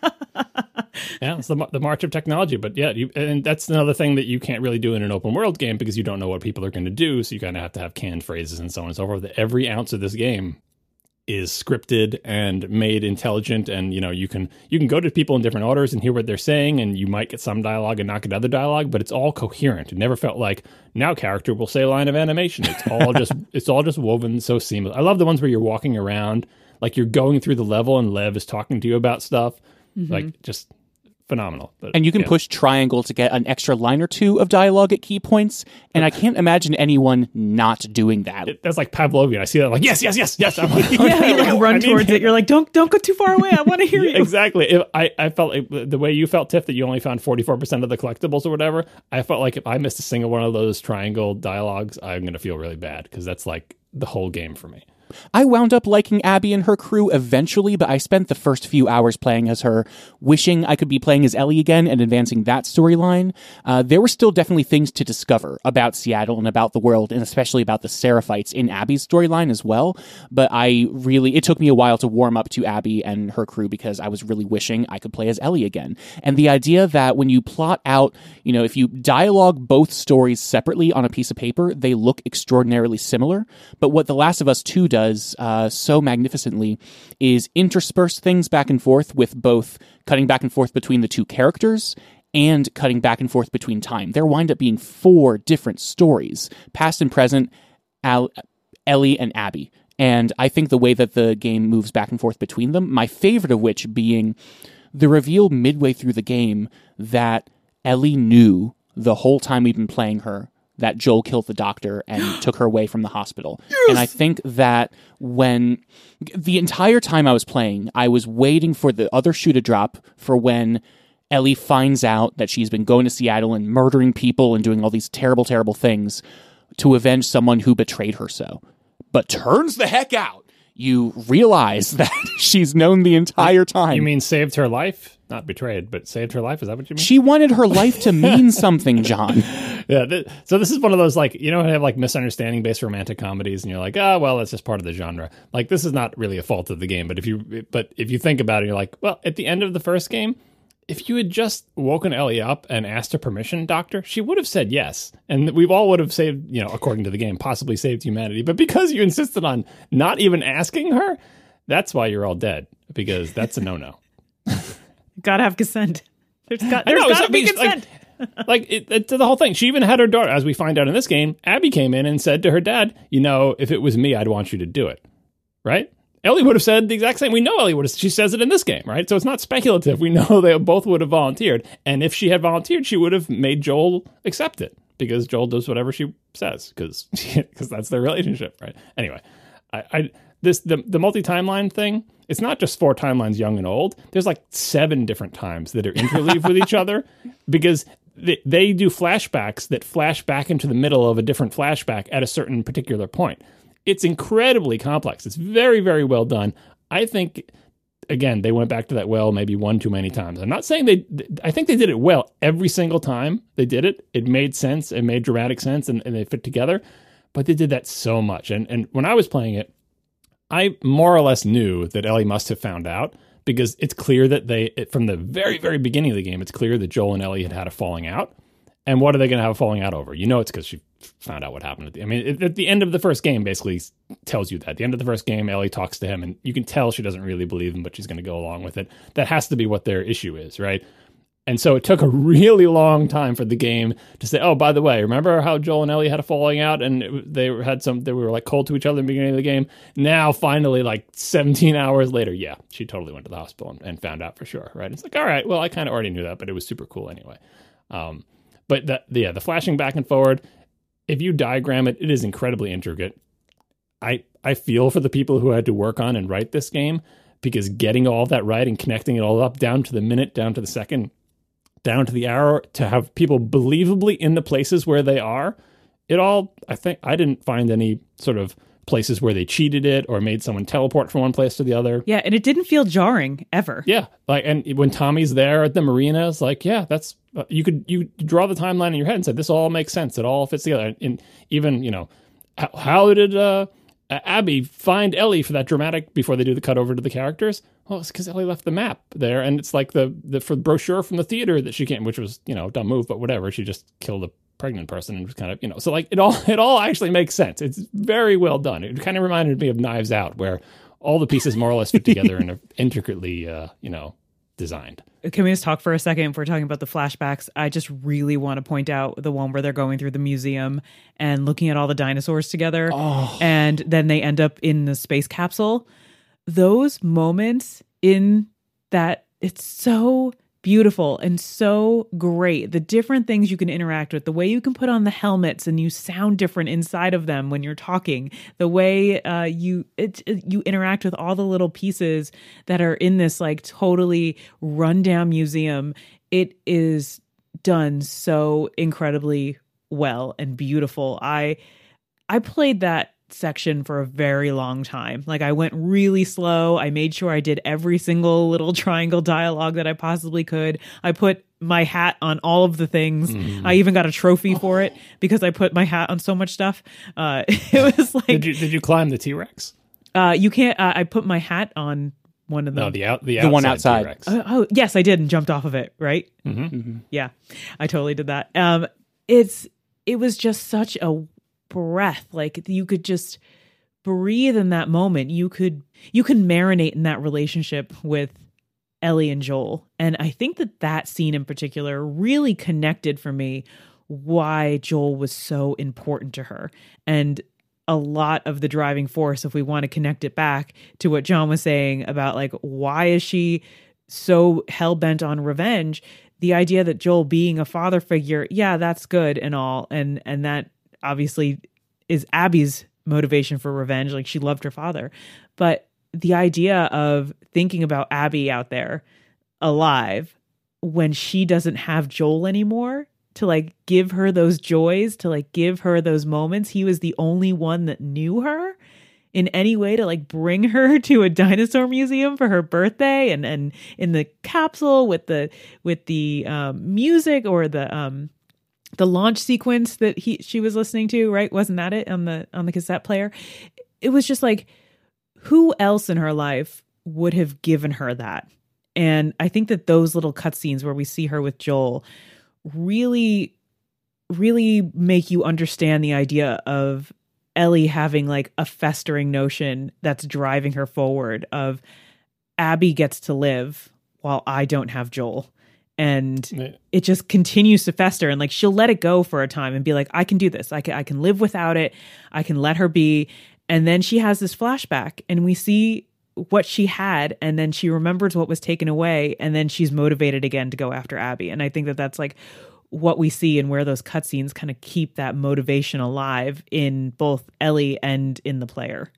Yeah, it's the, the march of technology. But yeah, you, and that's another thing that you can't really do in an open world game because you don't know what people are going to do. So you kind of have to have canned phrases and so on and so forth. Every ounce of this game is scripted and made intelligent and you know you can you can go to people in different orders and hear what they're saying and you might get some dialogue and not get other dialogue but it's all coherent. It never felt like now character will say line of animation. It's all just it's all just woven so seamless. I love the ones where you're walking around like you're going through the level and lev is talking to you about stuff. Mm-hmm. Like just phenomenal but and you can yeah. push triangle to get an extra line or two of dialogue at key points. And I can't imagine anyone not doing that. It- that's like Pavlovian. I see that, I'm like yes, yes, yes, yes. I'm like, Yeah, you like run I mean- towards it. You're like, don't don't go too far away. I want to hear you. exactly. If I, I felt like the way you felt, Tiff, that you only found 44% of the collectibles or whatever. I felt like if I missed a single one of those triangle dialogues, I'm going to feel really bad because that's like the whole game for me. I wound up liking Abby and her crew eventually, but I spent the first few hours playing as her, wishing I could be playing as Ellie again and advancing that storyline. Uh, there were still definitely things to discover about Seattle and about the world, and especially about the Seraphites in Abby's storyline as well. But I really, it took me a while to warm up to Abby and her crew because I was really wishing I could play as Ellie again. And the idea that when you plot out, you know, if you dialogue both stories separately on a piece of paper, they look extraordinarily similar. But what The Last of Us 2 does does uh, so magnificently is intersperse things back and forth with both cutting back and forth between the two characters and cutting back and forth between time. There wind up being four different stories, past and present, Al- Ellie and Abby. And I think the way that the game moves back and forth between them, my favorite of which being the reveal midway through the game that Ellie knew the whole time we've been playing her that Joel killed the doctor and took her away from the hospital. And I think that when the entire time I was playing, I was waiting for the other shoe to drop for when Ellie finds out that she's been going to Seattle and murdering people and doing all these terrible, terrible things to avenge someone who betrayed her so. But turns the heck out. You realize that she's known the entire time. You mean saved her life? Not betrayed, but saved her life? Is that what you mean? she wanted her life to mean something, John. yeah. Th- so this is one of those like you know have like misunderstanding based romantic comedies, and you're like, oh well, that's just part of the genre. Like this is not really a fault of the game, but if you but if you think about it, you're like, well, at the end of the first game, if you had just woken Ellie up and asked her permission, Doctor, she would have said yes, and we all would have saved, you know, according to the game, possibly saved humanity. But because you insisted on not even asking her, that's why you're all dead. Because that's a no no. Gotta have consent. There's got there's know, gotta it's- be it's like- consent. like it, it's the whole thing. She even had her daughter, as we find out in this game. Abby came in and said to her dad, "You know, if it was me, I'd want you to do it." Right? Ellie would have said the exact same. We know Ellie would have. She says it in this game, right? So it's not speculative. We know they both would have volunteered, and if she had volunteered, she would have made Joel accept it because Joel does whatever she says because because that's their relationship, right? Anyway, I, I this the the multi timeline thing. It's not just four timelines, young and old. There's like seven different times that are interleaved with each other because they, they do flashbacks that flash back into the middle of a different flashback at a certain particular point. It's incredibly complex. It's very very well done. I think again they went back to that well maybe one too many times. I'm not saying they. I think they did it well every single time they did it. It made sense. It made dramatic sense, and, and they fit together. But they did that so much. And and when I was playing it, I more or less knew that Ellie must have found out because it's clear that they, it, from the very, very beginning of the game, it's clear that Joel and Ellie had had a falling out. And what are they going to have a falling out over? You know, it's because she found out what happened. At the, I mean, at the end of the first game, basically tells you that. At the end of the first game, Ellie talks to him, and you can tell she doesn't really believe him, but she's going to go along with it. That has to be what their issue is, right? And so it took a really long time for the game to say, "Oh, by the way, remember how Joel and Ellie had a falling out, and it, they had some, they were like cold to each other in the beginning of the game. Now, finally, like 17 hours later, yeah, she totally went to the hospital and, and found out for sure, right? It's like, all right, well, I kind of already knew that, but it was super cool anyway. Um, but that, yeah, the flashing back and forward, if you diagram it, it is incredibly intricate. I I feel for the people who had to work on and write this game because getting all that right and connecting it all up down to the minute, down to the second, down to the hour, to have people believably in the places where they are, it all I think I didn't find any sort of places where they cheated it or made someone teleport from one place to the other. Yeah, and it didn't feel jarring ever. Yeah, like and when Tommy's there at the marina, it's like, yeah, that's you could you draw the timeline in your head and say this all makes sense. It all fits together. And even you know, how, how did uh, Abby find Ellie for that dramatic before they do the cut over to the characters? Well, it's because Ellie left the map there, and it's like the the for the brochure from the theater that she came, which was you know dumb move, but whatever. She just killed a pregnant person and was kind of you know so like it all it all actually makes sense. It's very well done. It kind of reminded me of Knives Out, where all the pieces more or less fit together and are intricately uh, you know designed. Can we just talk for a second? If we're talking about the flashbacks, I just really want to point out the one where they're going through the museum and looking at all the dinosaurs together, oh. and then they end up in the space capsule. Those moments in that, it's so beautiful and so great. The different things you can interact with, the way you can put on the helmets and you sound different inside of them when you're talking, the way uh, you it, you interact with all the little pieces that are in this like totally rundown museum. It is done so incredibly well and beautiful. I I played that section for a very long time. Like I went really slow. I made sure I did every single little triangle dialogue that I possibly could. I put my hat on all of the things. Mm-hmm. I even got a trophy for it because I put my hat on so much stuff. Uh, it was like Did you did you climb the T Rex? uh, you can't. Uh, I put my hat on one of them. No, the out the, The one outside. T-Rex. Oh, oh, yes, I did and jumped off of it, right? Mhm. Yeah, I totally did that. Um, it's it was just such a breath. Like you could just breathe in that moment. You could you can marinate in that relationship with Ellie and Joel. And I think that that scene in particular really connected for me why Joel was so important to her. And a lot of the driving force if we want to connect it back to what John was saying about like why is she so hell bent on revenge the idea that Joel being a father figure yeah that's good and all and and that obviously is Abby's motivation for revenge like she loved her father but the idea of thinking about Abby out there alive when she doesn't have Joel anymore to like give her those joys, to like give her those moments. He was the only one that knew her in any way to like bring her to a dinosaur museum for her birthday and and in the capsule with the with the um, music or the um the launch sequence that he she was listening to right? Wasn't that it on the on the cassette player? It was just like who else in her life would have given her that? And i think that those little cutscenes where we see her with joel really really make you understand the idea of Ellie having like a festering notion that's driving her forward of Abby gets to live while I don't have Joel. And it just continues to fester and like she'll let it go for a time and be like, I can do this. I can I can live without it. I can let her be. And then she has this flashback and we see what she had and then she remembers what was taken away and then she's motivated again to go after Abby. And I think that that's like what we see and where those cutscenes kind of keep that motivation alive in both Ellie and in the player.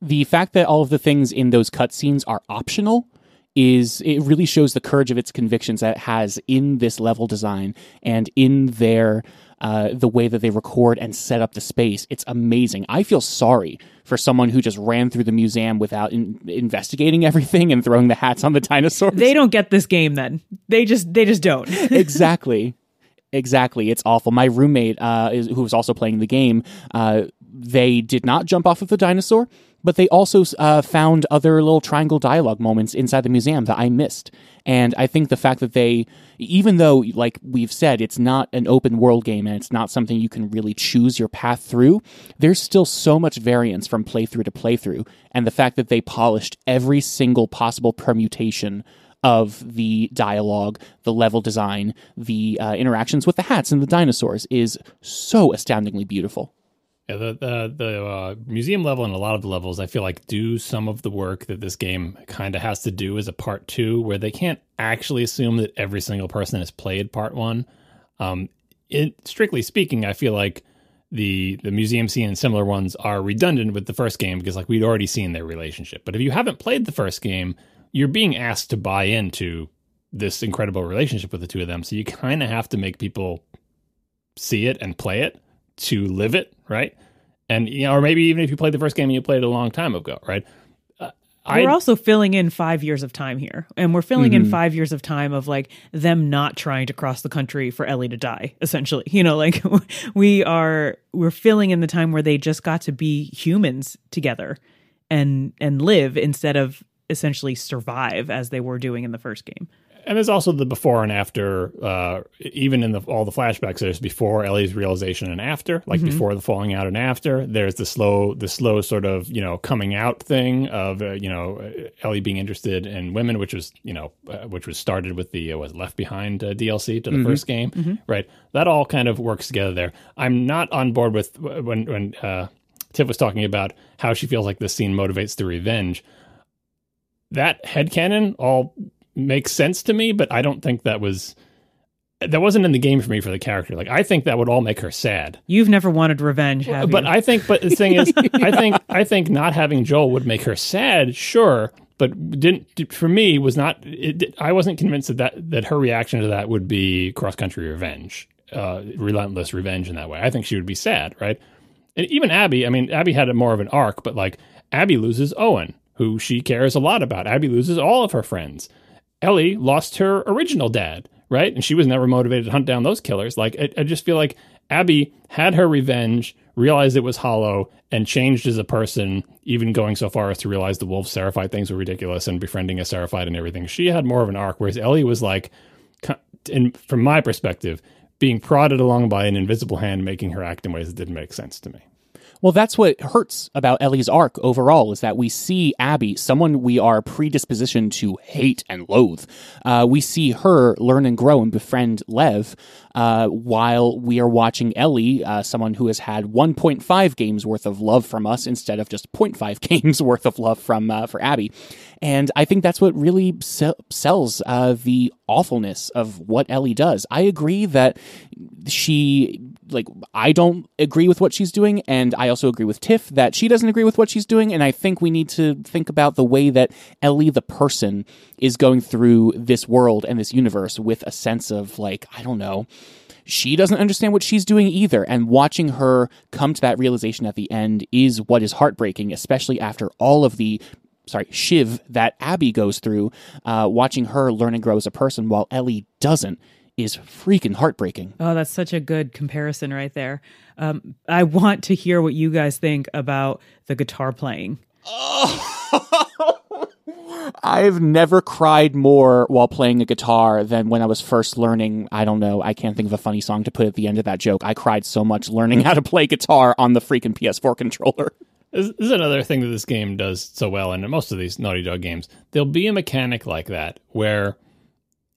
The fact that all of the things in those cutscenes are optional is it really shows the courage of its convictions that it has in this level design and in their uh, the way that they record and set up the space. It's amazing. I feel sorry for someone who just ran through the museum without in- investigating everything and throwing the hats on the dinosaurs. They don't get this game then. They just they just don't. exactly. Exactly, it's awful. My roommate, uh, is, who was also playing the game, uh, they did not jump off of the dinosaur, but they also uh, found other little triangle dialogue moments inside the museum that I missed. And I think the fact that they, even though, like we've said, it's not an open world game and it's not something you can really choose your path through, there's still so much variance from playthrough to playthrough. And the fact that they polished every single possible permutation of the dialogue, the level design, the uh, interactions with the hats and the dinosaurs is so astoundingly beautiful. Yeah, the the, the uh, museum level and a lot of the levels, I feel like do some of the work that this game kind of has to do as a part two, where they can't actually assume that every single person has played part one. Um, it, strictly speaking, I feel like the the museum scene and similar ones are redundant with the first game because like we'd already seen their relationship. But if you haven't played the first game, you're being asked to buy into this incredible relationship with the two of them. So you kind of have to make people see it and play it to live it, right? And you know, or maybe even if you played the first game and you played it a long time ago, right? Uh, we're also filling in five years of time here, and we're filling mm-hmm. in five years of time of like them not trying to cross the country for Ellie to die. Essentially, you know, like we are we're filling in the time where they just got to be humans together and and live instead of essentially survive as they were doing in the first game. And there's also the before and after. Uh, even in the, all the flashbacks, there's before Ellie's realization and after, like mm-hmm. before the falling out and after. There's the slow, the slow sort of you know coming out thing of uh, you know Ellie being interested in women, which was you know uh, which was started with the uh, was Left Behind uh, DLC to the mm-hmm. first game, mm-hmm. right? That all kind of works together there. I'm not on board with when when uh, Tiff was talking about how she feels like this scene motivates the revenge that headcanon all makes sense to me, but I don't think that was that wasn't in the game for me for the character. Like I think that would all make her sad. You've never wanted revenge, have but you? I think but the thing is I think I think not having Joel would make her sad, sure, but didn't for me was not it, I wasn't convinced that, that that her reaction to that would be cross country revenge. Uh, relentless revenge in that way. I think she would be sad, right? And even Abby, I mean, Abby had a more of an arc, but like Abby loses Owen who she cares a lot about. Abby loses all of her friends. Ellie lost her original dad, right? And she was never motivated to hunt down those killers. Like, I, I just feel like Abby had her revenge, realized it was hollow, and changed as a person, even going so far as to realize the wolf Seraphite things were ridiculous and befriending a Seraphite and everything. She had more of an arc, whereas Ellie was like, in, from my perspective, being prodded along by an invisible hand, making her act in ways that didn't make sense to me. Well, that's what hurts about Ellie's arc overall is that we see Abby, someone we are predispositioned to hate and loathe. Uh, we see her learn and grow and befriend Lev, uh, while we are watching Ellie, uh, someone who has had 1.5 games worth of love from us instead of just 0.5 games worth of love from uh, for Abby. And I think that's what really sells uh, the awfulness of what Ellie does. I agree that she like I don't agree with what she's doing, and I also agree with Tiff that she doesn't agree with what she's doing. And I think we need to think about the way that Ellie, the person, is going through this world and this universe with a sense of like I don't know. She doesn't understand what she's doing either, and watching her come to that realization at the end is what is heartbreaking, especially after all of the sorry, Shiv that Abby goes through, uh, watching her learn and grow as a person while Ellie doesn't is freaking heartbreaking. Oh, that's such a good comparison right there. Um, I want to hear what you guys think about the guitar playing. I've never cried more while playing a guitar than when I was first learning. I don't know. I can't think of a funny song to put at the end of that joke. I cried so much learning how to play guitar on the freaking PS4 controller. This is another thing that this game does so well, and most of these Naughty Dog games, there'll be a mechanic like that where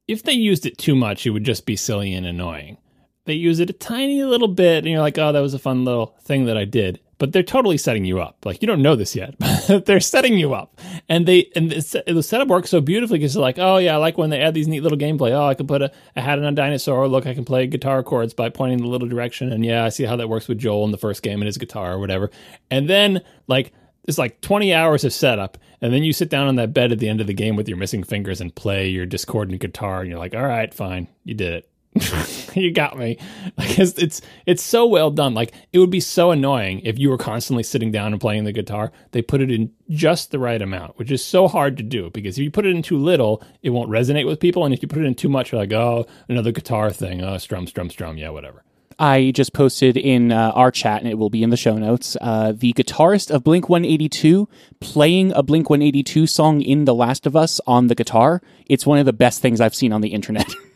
if they used it too much, it would just be silly and annoying. They use it a tiny little bit, and you're like, oh, that was a fun little thing that I did. But they're totally setting you up. Like you don't know this yet, but they're setting you up, and they and the setup works so beautifully because they're like, oh yeah, I like when they add these neat little gameplay. Oh, I can put a, a hat on a dinosaur. Look, I can play guitar chords by pointing the little direction, and yeah, I see how that works with Joel in the first game and his guitar or whatever. And then like it's like 20 hours of setup and then you sit down on that bed at the end of the game with your missing fingers and play your discordant guitar and you're like all right fine you did it you got me like it's, it's it's so well done like it would be so annoying if you were constantly sitting down and playing the guitar they put it in just the right amount which is so hard to do because if you put it in too little it won't resonate with people and if you put it in too much you're like oh another guitar thing oh strum strum strum yeah whatever I just posted in uh, our chat, and it will be in the show notes. Uh, the guitarist of Blink 182 playing a Blink 182 song in The Last of Us on the guitar. It's one of the best things I've seen on the internet.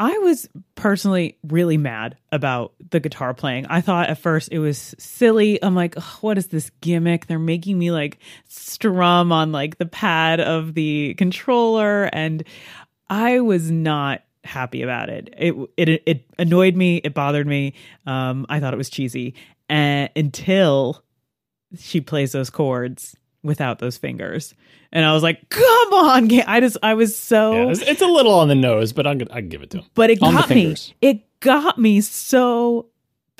I was personally really mad about the guitar playing. I thought at first it was silly. I'm like, what is this gimmick? They're making me like strum on like the pad of the controller. And I was not happy about it. It it it annoyed me. It bothered me. Um, I thought it was cheesy, and until she plays those chords without those fingers, and I was like, "Come on!" I just I was so. Yeah, it's, it's, a little on the nose, but I'm gonna I can give it to him. But it got me. It got me so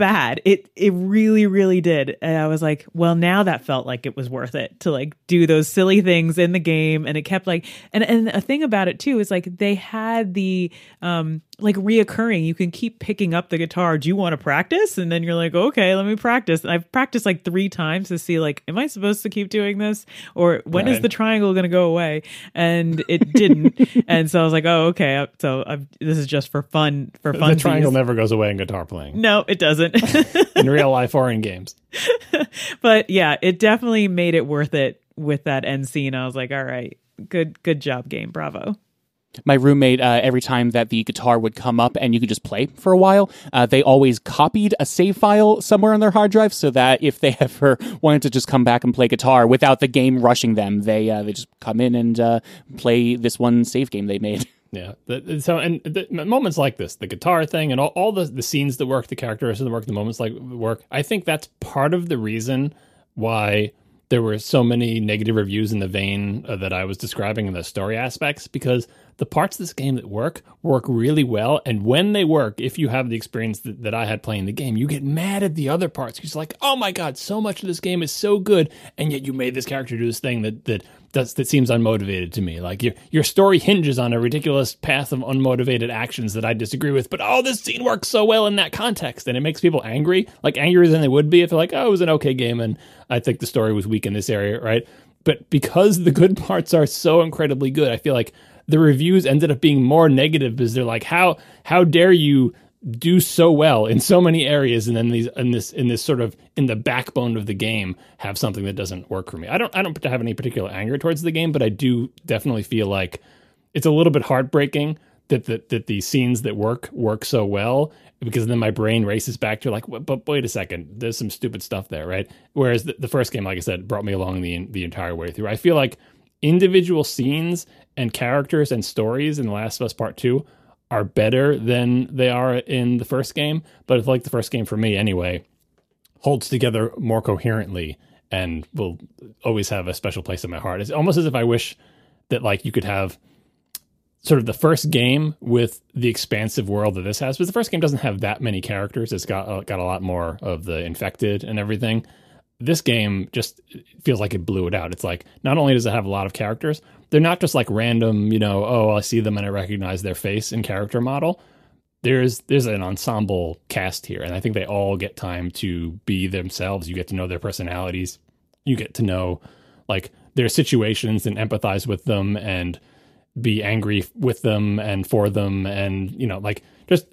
bad. It it really really did. And I was like, well, now that felt like it was worth it to like do those silly things in the game and it kept like and and a thing about it too is like they had the um like reoccurring. You can keep picking up the guitar. Do you want to practice? And then you're like, okay, let me practice. And I've practiced like three times to see like, am I supposed to keep doing this, or when right. is the triangle going to go away? And it didn't. and so I was like, oh, okay. Uh, so I've, this is just for fun. For fun. The triangle never goes away in guitar playing. No, it doesn't. in real life or in games. but yeah, it definitely made it worth it with that end scene. I was like, all right, good, good job, game. Bravo my roommate uh, every time that the guitar would come up and you could just play for a while uh, they always copied a save file somewhere on their hard drive so that if they ever wanted to just come back and play guitar without the game rushing them they uh, they just come in and uh, play this one save game they made. Yeah. So and the, moments like this the guitar thing and all, all the, the scenes that work the characters that work the moments like work i think that's part of the reason why there were so many negative reviews in the vein uh, that I was describing in the story aspects because the parts of this game that work work really well. And when they work, if you have the experience that, that I had playing the game, you get mad at the other parts because like, oh my god, so much of this game is so good, and yet you made this character do this thing that that does, that seems unmotivated to me. Like your your story hinges on a ridiculous path of unmotivated actions that I disagree with. But oh, this scene works so well in that context, and it makes people angry, like angrier than they would be if they're like, oh, it was an okay game, and I think the story was weak in this area, right? But because the good parts are so incredibly good, I feel like the reviews ended up being more negative because they're like, how how dare you do so well in so many areas and then these in this in this sort of in the backbone of the game have something that doesn't work for me. I don't I don't have any particular anger towards the game, but I do definitely feel like it's a little bit heartbreaking that that that the scenes that work work so well because then my brain races back to like, "But- wait a second, there's some stupid stuff there, right? Whereas the, the first game, like I said, brought me along the the entire way through. I feel like individual scenes and characters and stories in The Last of Us Part Two are better than they are in the first game. But it's like the first game for me anyway holds together more coherently and will always have a special place in my heart. It's almost as if I wish that like you could have sort of the first game with the expansive world that this has. Because the first game doesn't have that many characters. It's got uh, got a lot more of the infected and everything. This game just feels like it blew it out. It's like not only does it have a lot of characters, they're not just like random, you know, oh, I see them and I recognize their face and character model. There's there's an ensemble cast here and i think they all get time to be themselves. You get to know their personalities. You get to know like their situations and empathize with them and be angry with them and for them and you know like just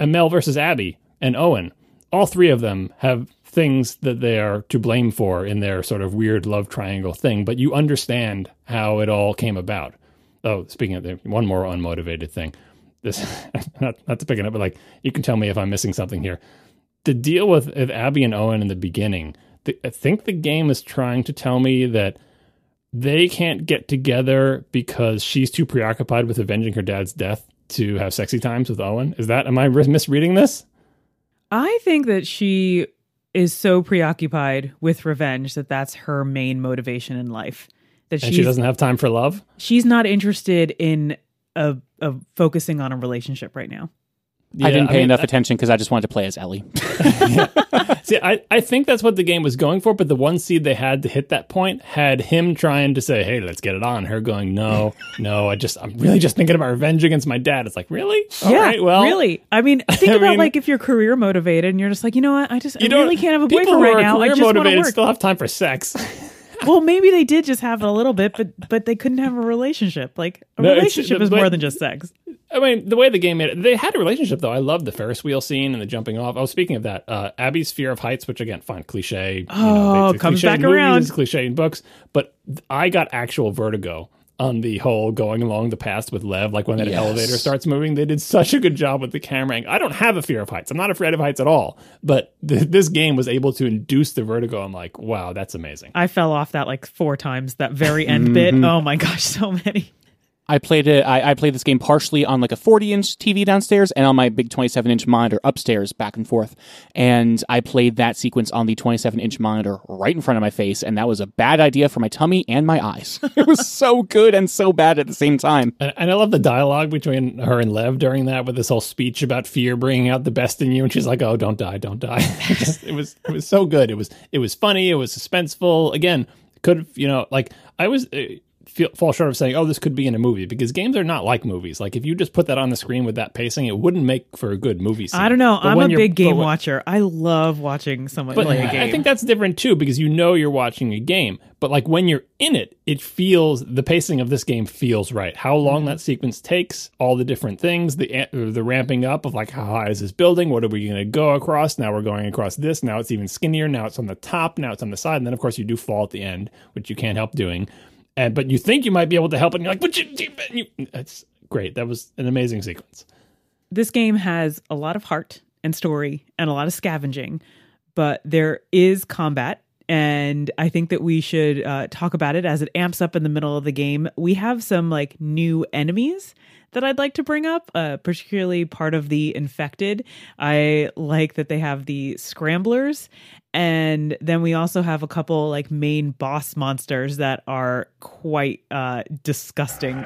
mel versus abby and owen. All three of them have things that they are to blame for in their sort of weird love triangle thing but you understand how it all came about oh speaking of the one more unmotivated thing this not not to pick it up, but like you can tell me if I'm missing something here. The deal with, with Abby and Owen in the beginning, the, I think the game is trying to tell me that they can't get together because she's too preoccupied with avenging her dad's death to have sexy times with Owen. Is that am I mis- misreading this? I think that she is so preoccupied with revenge that that's her main motivation in life. That And she doesn't have time for love. she's not interested in a, a focusing on a relationship right now. I didn't pay mean, enough attention because I just wanted to play as Ellie. See, I, I think that's what the game was going for, but the one seed they had to hit that point had him trying to say, "Hey, let's get it on." Her going, "No, no, I just, I'm really just thinking about revenge against my dad." It's like, really? All yeah, right, well, really. I mean, think I about mean- like if you're career motivated and you're just like, you know what, I just I really can't have a boyfriend right now. I just want to motivated work. still have time for sex. Well, maybe they did just have a little bit, but but they couldn't have a relationship. Like a No, relationship is more than just sex. I mean, the way the game made it, they had a relationship though. I love the Ferris wheel scene and the jumping off. Oh, speaking of that, uh, Abby's fear of heights, which again, fine, cliche. Oh, it's a comes cliche back movies, around. it's cliche in books, but I got actual vertigo on the whole going along the path with Lev. Like when that Yes. elevator starts moving, they did such a good job with the camera. angle. I don't have a fear of heights. I'm not afraid of heights at all. But th- this game was able to induce the vertigo. I'm like, wow, that's amazing. I fell off that like four times. That very end bit. Mm-hmm. Oh my gosh, so many. I played it. I, I played this game partially on like a 40 inch TV downstairs and on my big 27 inch monitor upstairs, back and forth. And I played that sequence on the 27 inch monitor right in front of my face, and that was a bad idea for my tummy and my eyes. it was so good and so bad at the same time. And, and I love the dialogue between her and Lev during that, with this whole speech about fear bringing out the best in you, and she's like, "Oh, don't die, don't die." it, was it was so good. It was it was funny. It was suspenseful. Again, could you know like I was. Uh, Feel, fall short of saying, "Oh, this could be in a movie," because games are not like movies. Like if you just put that on the screen with that pacing, it wouldn't make for a good movie. Scene. I don't know. But I'm a big game when- watcher. I love watching someone play a game. I think that's different too because you know you're watching a game. But like when you're in it, it feels the pacing of this game feels right. How Mm-hmm. long that sequence takes, all the different things, the the ramping up of like how high is this building? What are we going to go across? Now we're going across this. Now it's even skinnier. Now it's on the top. Now it's on the side. And then of course you do fall at the end, which you can't help doing. And but you think you might be able to help, and you're like, but you, you, you great. That was an amazing sequence. this game has a lot of heart and story and a lot of scavenging, but there is combat. And I think that we should uh, talk about it as it amps up in the middle of the game. We have some like new enemies that I'd like to bring up, uh, particularly part of the infected. I like that they have the scramblers. And then we also have a couple like main boss monsters that are quite uh, disgusting.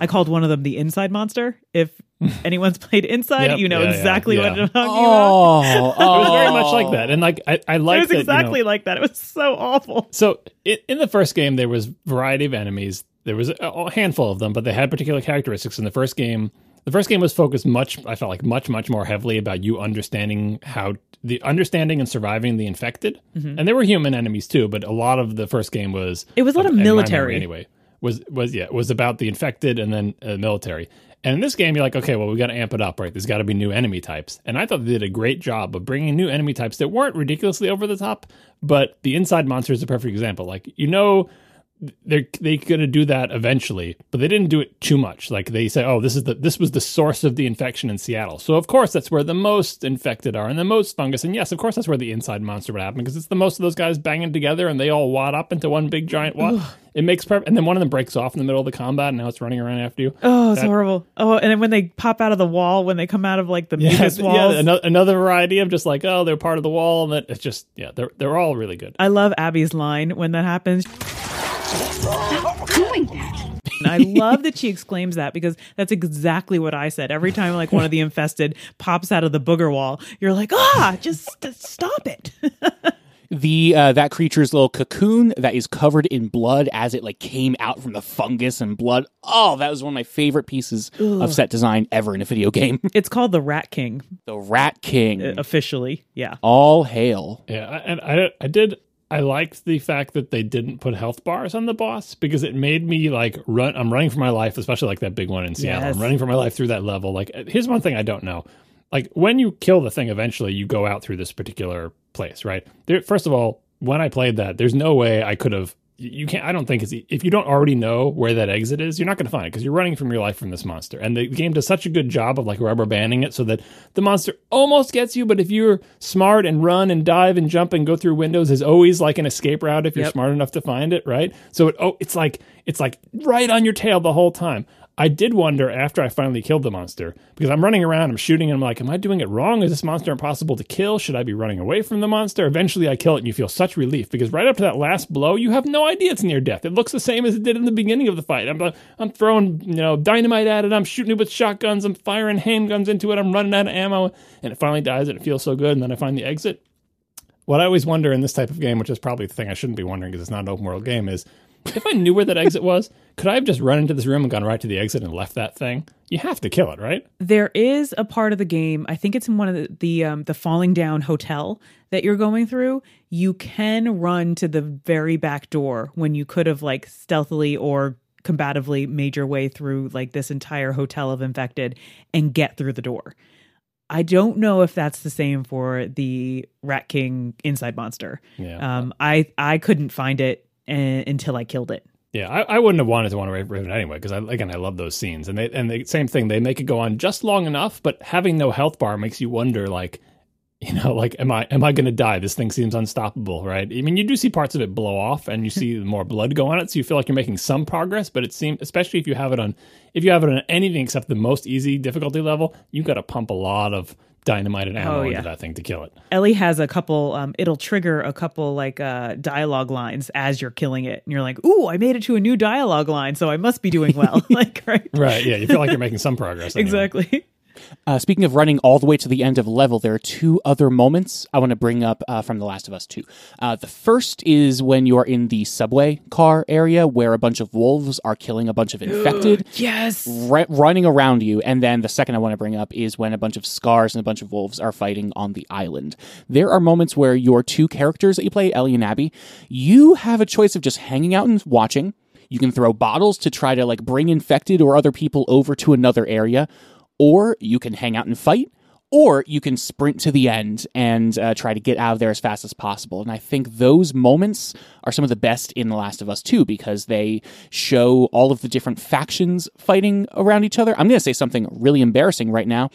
I called one of them the inside monster. If anyone's played inside, Yep, you know yeah, yeah, exactly yeah. what I'm talking about. Oh, It was very much like that, and like I, I It like was that. you know- exactly like that. It was so awful. So i in the first game, there was variety of enemies. There was a, a handful of them, but they had particular characteristics. In the first game, the first game was focused much. I felt like much, much more heavily about you understanding how the understanding and surviving the infected. And there were human enemies too, but a lot of the first game was Mm-hmm. It was a lot of military. anyway. Was was yeah was about the infected and then uh, military. And in this game, you're like, okay, well, we got to amp it up, right? There's got to be new enemy types. And I thought they did a great job of bringing new enemy types that weren't ridiculously over the top, but the inside monster is a perfect example. Like, you know, they're they going to do that eventually, but they didn't do it too much. Like they say, oh, this is the this was the source of the infection in Seattle. So of course that's where the most infected are and the most fungus. And yes, of course that's where the inside monster would happen because it's the most of those guys banging together and they all wad up into one big giant wad. it makes perfect. And then one of them breaks off in the middle of the combat and now it's running around after you. Oh, it's That- horrible. Oh, and then when they pop out of the wall, when they come out of like the biggest walls. yeah. Another, another variety of just like oh they're part of the wall and that it's just yeah they're they're all really good. I love Abby's line when that happens. Doing that. And I love that she exclaims that because that's exactly what I said. Every time like one of the infested pops out of the booger wall, you're like, ah, just st- stop it. the uh, that creature's little cocoon that is covered in blood as it like came out from the fungus and blood. Oh, that was one of my favorite pieces of set design ever in a video game. it's called the Rat King the Rat King. uh, officially. Yeah. All hail. Yeah, and I I did I liked the fact that they didn't put health bars on the boss because it made me like run. I'm running for my life, especially like that big one in Seattle. Yes. I'm running for my life through that level. Like, here's one thing I don't know. Like when you kill the thing, eventually you go out through this particular place, right? There, first of all, when I played that, there's no way I could have. You can't. I don't think it's if you don't already know where that exit is, you're not going to find it because you're running from your life from this monster. And the game does such a good job of like rubber banding it so that the monster almost gets you, but if you're smart and run and dive and jump and go through windows, is always like an escape route if you're Yep. smart enough to find it, right? So it oh, it's like it's like right on your tail the whole time. I did wonder after I finally killed the monster because I'm running around, I'm shooting, and I'm like, am I doing it wrong? Is this monster impossible to kill? Should I be running away from the monster? Eventually, I kill it, and you feel such relief because right to that last blow, you have no idea it's near death. It looks the same as it did in the beginning of the fight. I'm, uh, I'm throwing, you know, dynamite at it. I'm shooting it with shotguns. I'm firing handguns into it. I'm running out of ammo, and it finally dies, and it feels so good. And then I find the exit. What I always wonder in this type of game, which is probably the thing I shouldn't be wondering because it's not an open world game, is if I knew where that exit was, could I have just run into this room and gone right to the exit and left that thing? You have to kill it, right? There is a part of the game. I think it's in one of the the, um, the falling down hotel that you're going through. You can run to the very back door when you could have like stealthily or combatively made your way through like this entire hotel of infected and get through the door. I don't know if that's the same for the Rat King inside monster. Yeah. Um, I I couldn't find it uh, until I killed it. Yeah, I, I wouldn't have wanted to want to rave it anyway because again I love those scenes and they and the same thing they make it go on just long enough, but having no health bar makes you wonder like, you know, like am I am I going to die? This thing seems unstoppable, right? I mean, you do see parts of it blow off and you see more blood go on it, so you feel like you're making some progress, but it seems especially if you have it on if you have it on anything except the most easy difficulty level, you got to pump a lot of dynamite and ammo Oh, yeah. into that thing to kill it. Ellie has a couple um it'll trigger a couple like uh dialogue lines as you're killing it and you're like, "Ooh, I made it to a new dialogue line, so I must be doing well." like, right? Right? Yeah, you feel like you're making some progress. anyway. Exactly. Uh, speaking of running all the way to the end of level, there are two other moments I want to bring up uh, from The Last of Us 2. Uh, the first is when you're in the subway car area where a bunch of wolves are killing a bunch of infected. Yes. ru- running around you. And then the second I want to bring up is when a bunch of scars and a bunch of wolves are fighting on the island. There are moments where your two characters that you play, Ellie and Abby, you have a choice of just hanging out and watching. You can throw bottles to try to like bring infected or other people over to another area, or you can hang out and fight. Or you can sprint to the end and uh, try to get out of there as fast as possible. And I think those moments are some of the best in The Last of Us 2 because they show all of the different factions fighting around each other. I'm going to say something really embarrassing right now.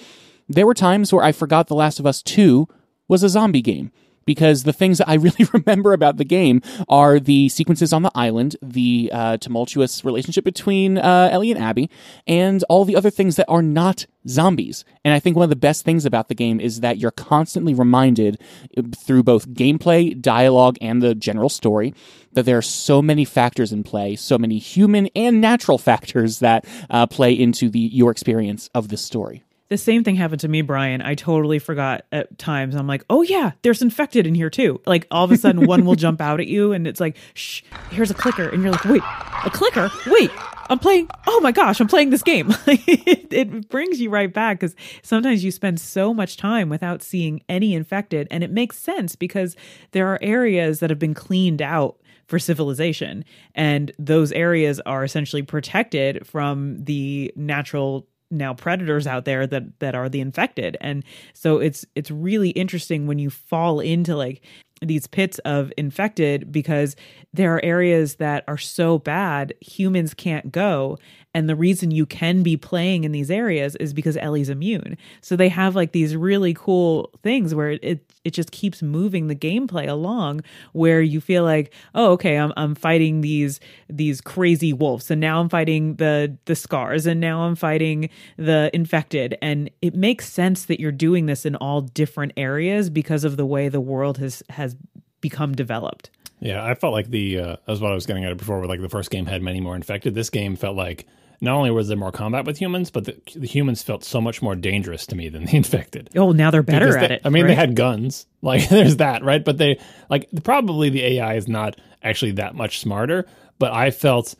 There were times where I forgot The Last of Us 2 was a zombie game because the things that I really remember about the game are the sequences on the island, the uh, tumultuous relationship between uh, Ellie and Abby, and all the other things that are not zombies. And I think one of the best things about the game is that you're constantly reminded uh, through both gameplay, dialogue, and the general story that there are so many factors in play, so many human and natural factors that uh, play into the your experience of this story. The same thing happened to me, Brian. I totally forgot at times. I'm like, oh yeah, there's infected in here too. Like all of a sudden, one will jump out at you, and it's like, shh, here's a clicker, and you're like, wait, a clicker? Wait, I'm playing. Oh my gosh, I'm playing this game. it, it brings you right back because sometimes you spend so much time without seeing any infected, and it makes sense because there are areas that have been cleaned out for civilization, and those areas are essentially protected from the natural now predators out there that that are the infected. And so it's it's really interesting when you fall into like these pits of infected because there are areas that are so bad humans can't go and the reason you can be playing in these areas is because Ellie's immune. So they have like these really cool things where it it just keeps moving the gameplay along where you feel like, oh, okay, I'm I'm fighting these these crazy wolves, and now I'm fighting the the scars, and now I'm fighting the infected, and it makes sense that you're doing this in all different areas because of the way the world has has become developed. Yeah, I felt like the uh, that's what I was getting at it before. Where like the first game had many more infected. This game felt like not only was there more combat with humans, but the, the humans felt so much more dangerous to me than the infected. Oh, now they're better Because at they- it. I mean, right? they had guns. Like, there's that, right? But they, like, probably the AI is not actually that much smarter. But I felt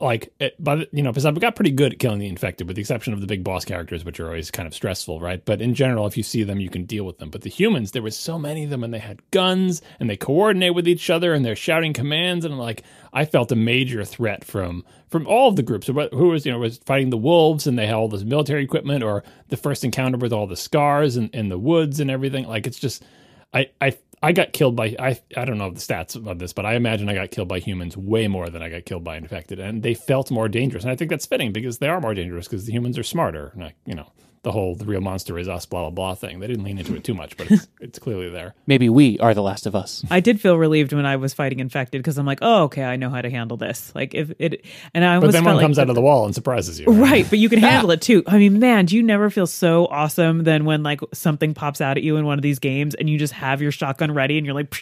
like, by you know, because I've got pretty good at killing the infected, with the exception of the big boss characters, which are always kind of stressful, right? But in general, if you see them, you can deal with them. But the humans, there was so many of them, and they had guns, and they coordinate with each other, and they're shouting commands, and like, I felt a major threat from from all of the groups. Who was you know was fighting the wolves, and they had all this military equipment, or the first encounter with all the scars and in the woods and everything. Like, it's just, I I. I got killed by I I don't know the stats of this, but I imagine I got killed by humans way more than I got killed by infected, and they felt more dangerous. And I think that's fitting because they are more dangerous because the humans are smarter. And I, you know, the whole the real monster is us, blah blah blah thing. They didn't lean into it too much, but it's it's clearly there. Maybe we are the last of us. I did feel relieved when I was fighting infected because I'm like, oh, okay, I know how to handle this. Like if it, and I But almost then one like comes out of the wall and surprises you. Right, but you can handle it too. I mean, man, do you never feel so awesome than when like something pops out at you in one of these games and you just have your shotgun ready and you're like,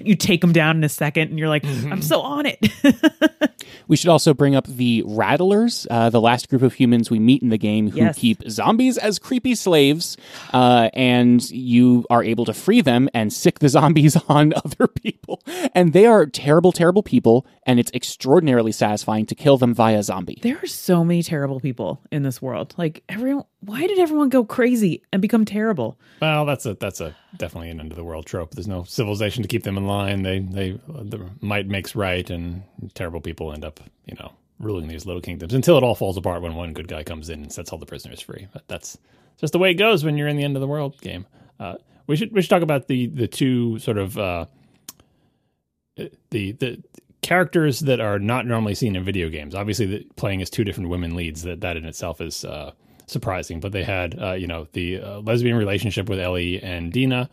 you take them down in a second and you're like, Mm-hmm. I'm so on it. We should also bring up the Rattlers, uh, the last group of humans we meet in the game who Yes. keep zombies as creepy slaves, uh, and you are able to free them and sic the zombies on other people. And they are terrible, terrible people, and it's extraordinarily satisfying to kill them via zombie. there are so many terrible people in this world. Like everyone, why did everyone go crazy and become terrible? Well, that's a that's a definitely an end of the world trope. There's no civilization to keep them in line. They they the might makes right, and terrible people end up you know ruling these little kingdoms until it all falls apart when one good guy comes in and sets all the prisoners free. But that's just the way it goes when you're in the end of the world game. Uh, we should we should talk about the the two sort of uh, the the characters that are not normally seen in video games. Obviously, the, playing as two different women leads that that in itself is uh, surprising. But they had uh, you know the uh, lesbian relationship with Ellie and Dina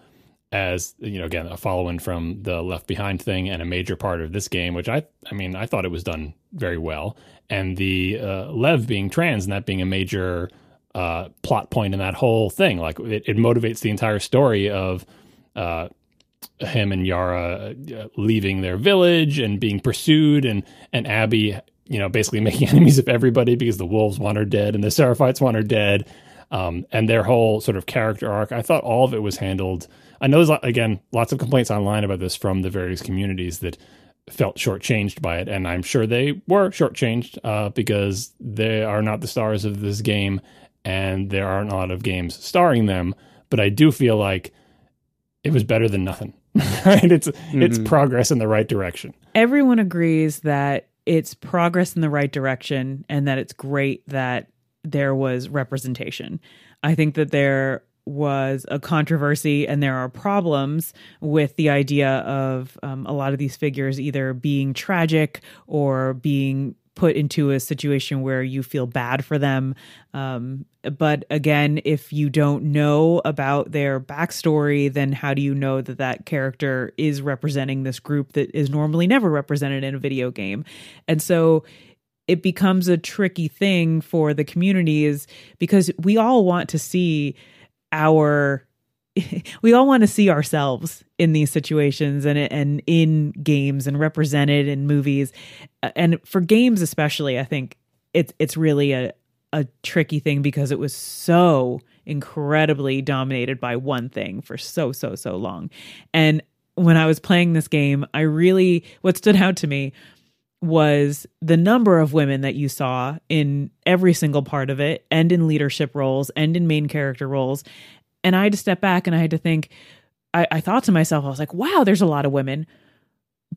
as you know again a follow-in from the Left Behind thing and a major part of this game, which I I mean I thought it was done very well. And the uh, Lev being trans and that being a major uh, plot point in that whole thing, like it, it motivates the entire story of. Uh, him and Yara uh, leaving their village and being pursued, and and Abby, you know, basically making enemies of everybody because the wolves want her dead and the Seraphites want her dead, um, and their whole sort of character arc. I thought all of it was handled. I know there's again lots of complaints online about this from the various communities that felt shortchanged by it, and I'm sure they were shortchanged uh, because they are not the stars of this game, and there aren't a lot of games starring them. But I do feel like it was better than nothing. right? It's it's progress in the right direction. Everyone agrees that it's progress in the right direction and that it's great that there was representation. I think that there was a controversy and there are problems with the idea of um, a lot of these figures either being tragic or being put into a situation where you feel bad for them. Um, but again, if you don't know about their backstory, then how do you know that that character is representing this group that is normally never represented in a video game? And so it becomes a tricky thing for the communities because we all want to see our we all want to see ourselves in these situations and and in games and represented in movies. And for games especially i think it's it's really a a tricky thing because it was so incredibly dominated by one thing for so so so long. And when i was playing this game i really what stood out to me was the number of women that you saw in every single part of it and in leadership roles and in main character roles and I had to step back and I had to think, I, I thought to myself, I was like, wow, there's a lot of women.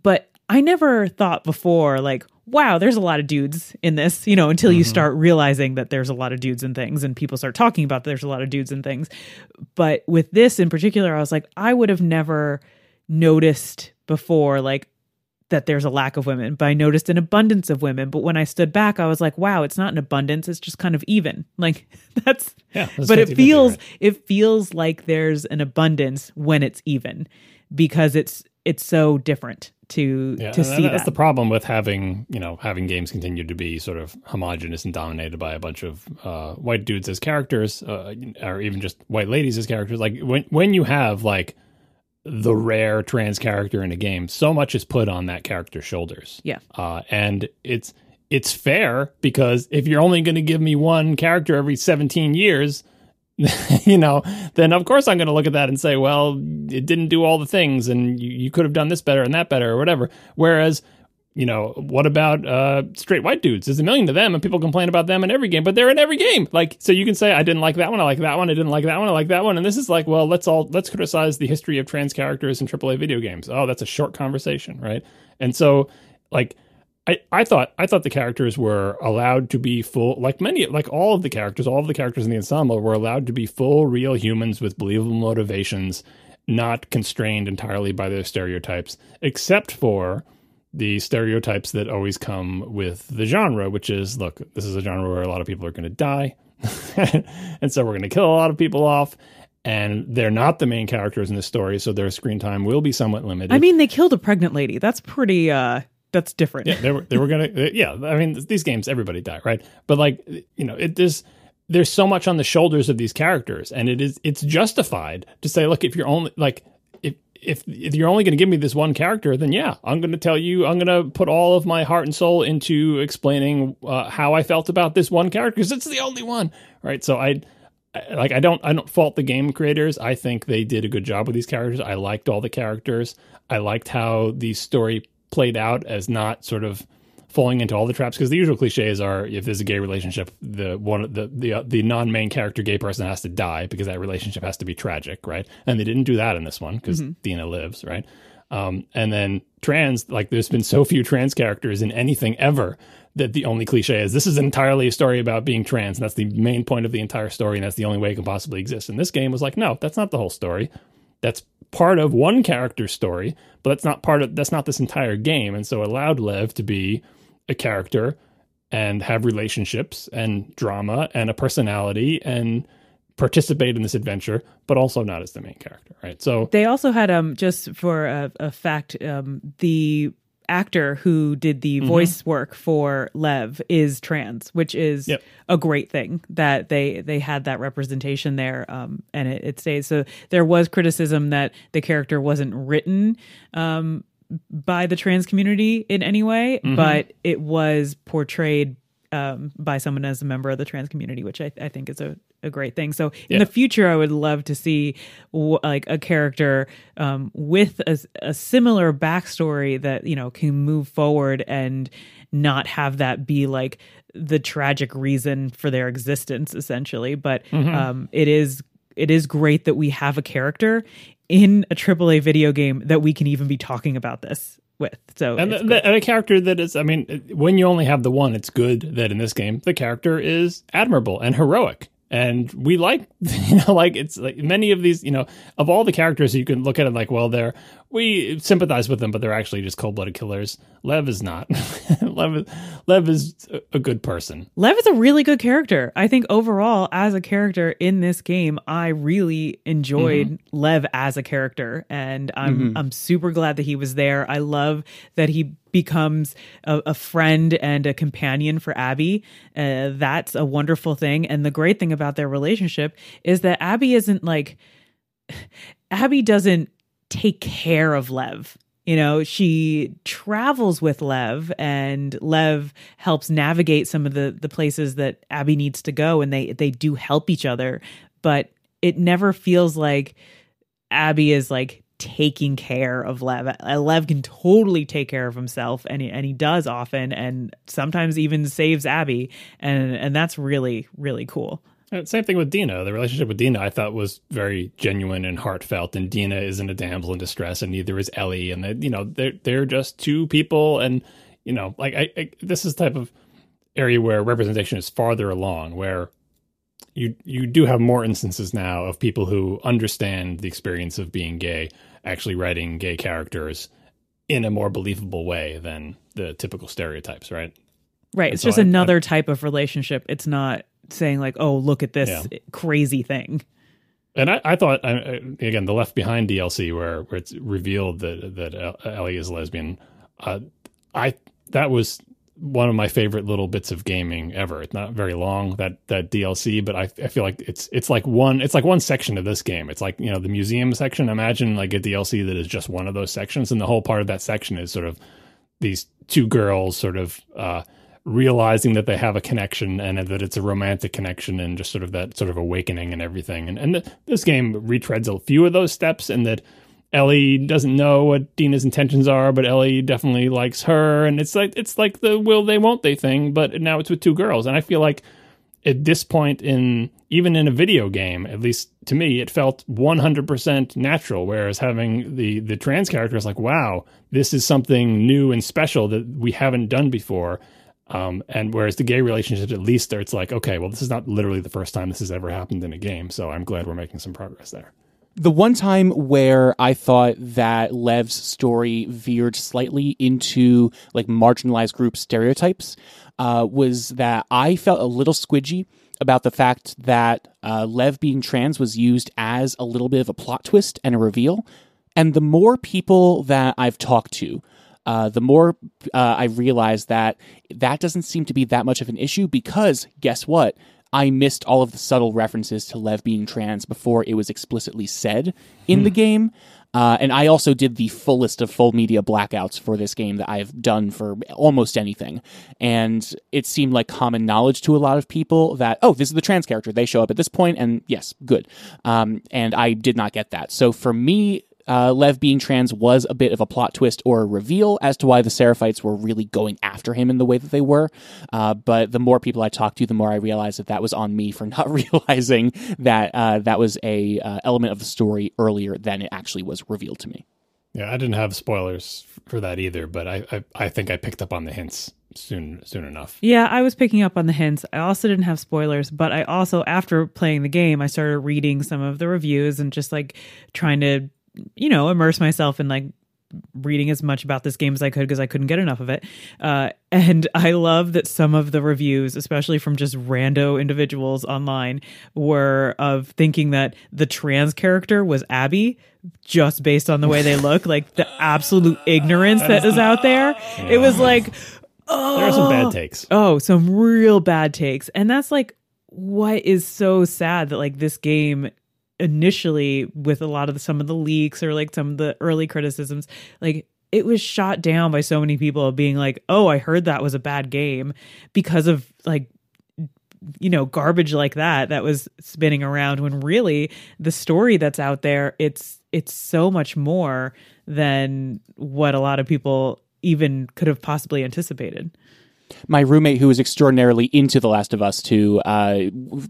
But I never thought before, like, wow, there's a lot of dudes in this, you know, until you mm-hmm. start realizing that there's a lot of dudes and things and people start talking about there's a lot of dudes and things. But with this in particular, I was like, I would have never noticed before, like that there's a lack of women, but I noticed an abundance of women. But when I stood back, I was like, wow, it's not an abundance. It's just kind of even. Like that's, Yeah, that's but it feels, right? it feels like there's an abundance when it's even because it's, it's so different to, Yeah, to see that's that. the problem with having you know having games continue to be sort of homogenous and dominated by a bunch of uh, white dudes as characters, uh, or even just white ladies as characters. Like when when you have like the rare trans character in a game, so much is put on that character's shoulders. Yeah. uh, and it's it's fair because if you're only going to give me one character every 17 years. you know, then of course I'm going to look at that and say, well, it didn't do all the things, and you, you could have done this better and that better or whatever. Whereas, you know, what about uh, straight white dudes? There's a million of them, and people complain about them in every game, but they're in every game. Like, so you can say, I didn't like that one, I like that one, I didn't like that one, I like that one, and this is like, well, let's all let's criticize the history of trans characters in AAA video games. Oh, that's a short conversation, right? And so, like. I, I thought I thought the characters were allowed to be full like many like all of the characters all of the characters in the ensemble were allowed to be full real humans with believable motivations not constrained entirely by their stereotypes except for the stereotypes that always come with the genre which is look this is a genre where a lot of people are going to die and so we're going to kill a lot of people off and they're not the main characters in the story so their screen time will be somewhat limited I mean, they killed a pregnant lady. That's pretty, uh, that's different. yeah, they were they were gonna. Yeah, I mean, these games everybody die, right? But like, you know, it there's there's so much on the shoulders of these characters, and it is it's justified to say, look, if you're only like if if you're only going to give me this one character, then yeah, I'm going to tell you, I'm going to put all of my heart and soul into explaining uh, how I felt about this one character because it's the only one, right? So I. I- Like I don't I don't fault the game creators. I think they did a good job with these characters. I liked all the characters. I liked how the story played out as not sort of falling into all the traps because the usual cliches are if there's a gay relationship the one the the uh, the non-main character gay person has to die because that relationship has to be tragic right? And they didn't do that in this one because Dina lives right? Um, and then trans like there's been so few trans characters in anything ever that the only cliche is this is entirely a story about being trans and that's the main point of the entire story and that's the only way it can possibly exist. And this game was like no that's not the whole story. That's part of one character's story, but that's not part of that's not this entire game. And so it allowed Lev to be a character and have relationships and drama and a personality and participate in this adventure, but also not as the main character, right? So They also had um just for a, a fact um the actor who did Mm-hmm. the voice work for Lev is trans, which is Yep. a great thing that they they had that representation there um and it, it stays so there was criticism that the character wasn't written um by the trans community in any way, Mm-hmm. but it was portrayed um, by someone as a member of the trans community, which I, I think is a, a great thing. So in Yeah. the future, I would love to see w- like a character um, with a, a similar backstory that you know can move forward and not have that be like the tragic reason for their existence, essentially. But Mm-hmm. um, it is it is great that we have a character in a AAA video game that we can even be talking about this with. So and, the, the, and a character that is, I mean, when you only have the one, it's good that in this game the character is admirable and heroic. And we like, you know, like it's like many of these, you know, of all the characters, you can look at it like, well, they're, we sympathize with them, but they're actually just cold blooded killers. Lev is not. Lev, is- Lev is a- good person. Lev is a really good character. I think overall, as a character in this game, I really enjoyed Lev as a character, and I'm I'm super glad that he was there. I love that he becomes a, a friend and a companion for Abby. Uh, that's a wonderful thing. And the great thing about their relationship is that Abby isn't like Abby doesn't take care of Lev. You know, she travels with Lev and Lev helps navigate some of the the places that Abby needs to go and they they do help each other, but it never feels like Abby is like taking care of Lev. Uh, Lev can totally take care of himself and he, and he does often and sometimes even saves Abby and and that's really really cool. Uh, Same thing with Dina. The relationship with Dina I thought was very genuine and heartfelt. And Dina isn't a damsel in distress, and neither is Ellie. And they, you know, they're they're just two people. And you know, like I, I this is the type of area where representation is farther along, where you you do have more instances now of people who understand the experience of being gay actually writing gay characters in a more believable way than the typical stereotypes, right? Right. And It's so just I- another type of relationship. It's not saying like, "Oh, look at this Yeah. crazy thing." And I, I thought I, again the Left Behind DLC where where it's revealed that that Ellie is lesbian. Uh, I that was one of my favorite little bits of gaming ever. It's not very long that that DLC, but I, I feel like it's it's like one it's like one section of this game. It's like you know the museum section. Imagine like a DLC that is just one of those sections, and the whole part of that section is sort of these two girls sort of uh, realizing that they have a connection and that it's a romantic connection and just sort of that sort of awakening and everything. And and th- this game retreads a few of those steps and that Ellie doesn't know what Dina's intentions are, but Ellie definitely likes her. And it's like it's like the will they won't they thing, but now it's with two girls. And I feel like at this point in even in a video game, at least to me, it felt 100% natural. Whereas having the the trans character is like, wow, this is something new and special that we haven't done before. Um, and whereas the gay relationships, at least, there, it's like, okay, well, this is not literally the first time this has ever happened in a game. So I'm glad we're making some progress there. The one time where I thought that Lev's story veered slightly into like marginalized group stereotypes uh, was that I felt a little squidgy about the fact that uh, Lev being trans was used as a little bit of a plot twist and a reveal. And the more people that I've talked to, uh, the more uh, I realized that that doesn't seem to be that much of an issue because guess what? I missed all of the subtle references to Lev being trans before it was explicitly said in the game. Uh, and I also did the fullest of full media blackouts for this game that I've done for almost anything. And it seemed like common knowledge to a lot of people that, oh, this is the trans character. They show up at this point, and yes, good. Um, and I did not get that. So for me, uh, Lev being trans was a bit of a plot twist or a reveal as to why the Seraphites were really going after him in the way that they were. Uh, but the more people I talked to, the more I realized that that was on me for not realizing that uh, that was a uh, element of the story earlier than it actually was revealed to me. Yeah, I didn't have spoilers for that either, but I, I, I think I picked up on the hints soon soon enough. Yeah, I was picking up on the hints. I also didn't have spoilers, but I also, after playing the game, I started reading some of the reviews and just like trying to, you know, immerse myself in like reading as much about this game as I could because I couldn't get enough of it. Uh, and I love that some of the reviews, especially from just rando individuals online, were of thinking that the trans character was Abby just based on the way they look, like the absolute ignorance that is out there. It was like, oh, There are some bad takes. Oh, some real bad takes. And that's like what is so sad that like this game initially with a lot of the, some of the leaks or like some of the early criticisms like it was shot down by so many people being like oh i heard that was a bad game because of like you know garbage like that that was spinning around when really the story that's out there it's it's so much more than what a lot of people even could have possibly anticipated my roommate who was extraordinarily into The Last of Us 2 uh,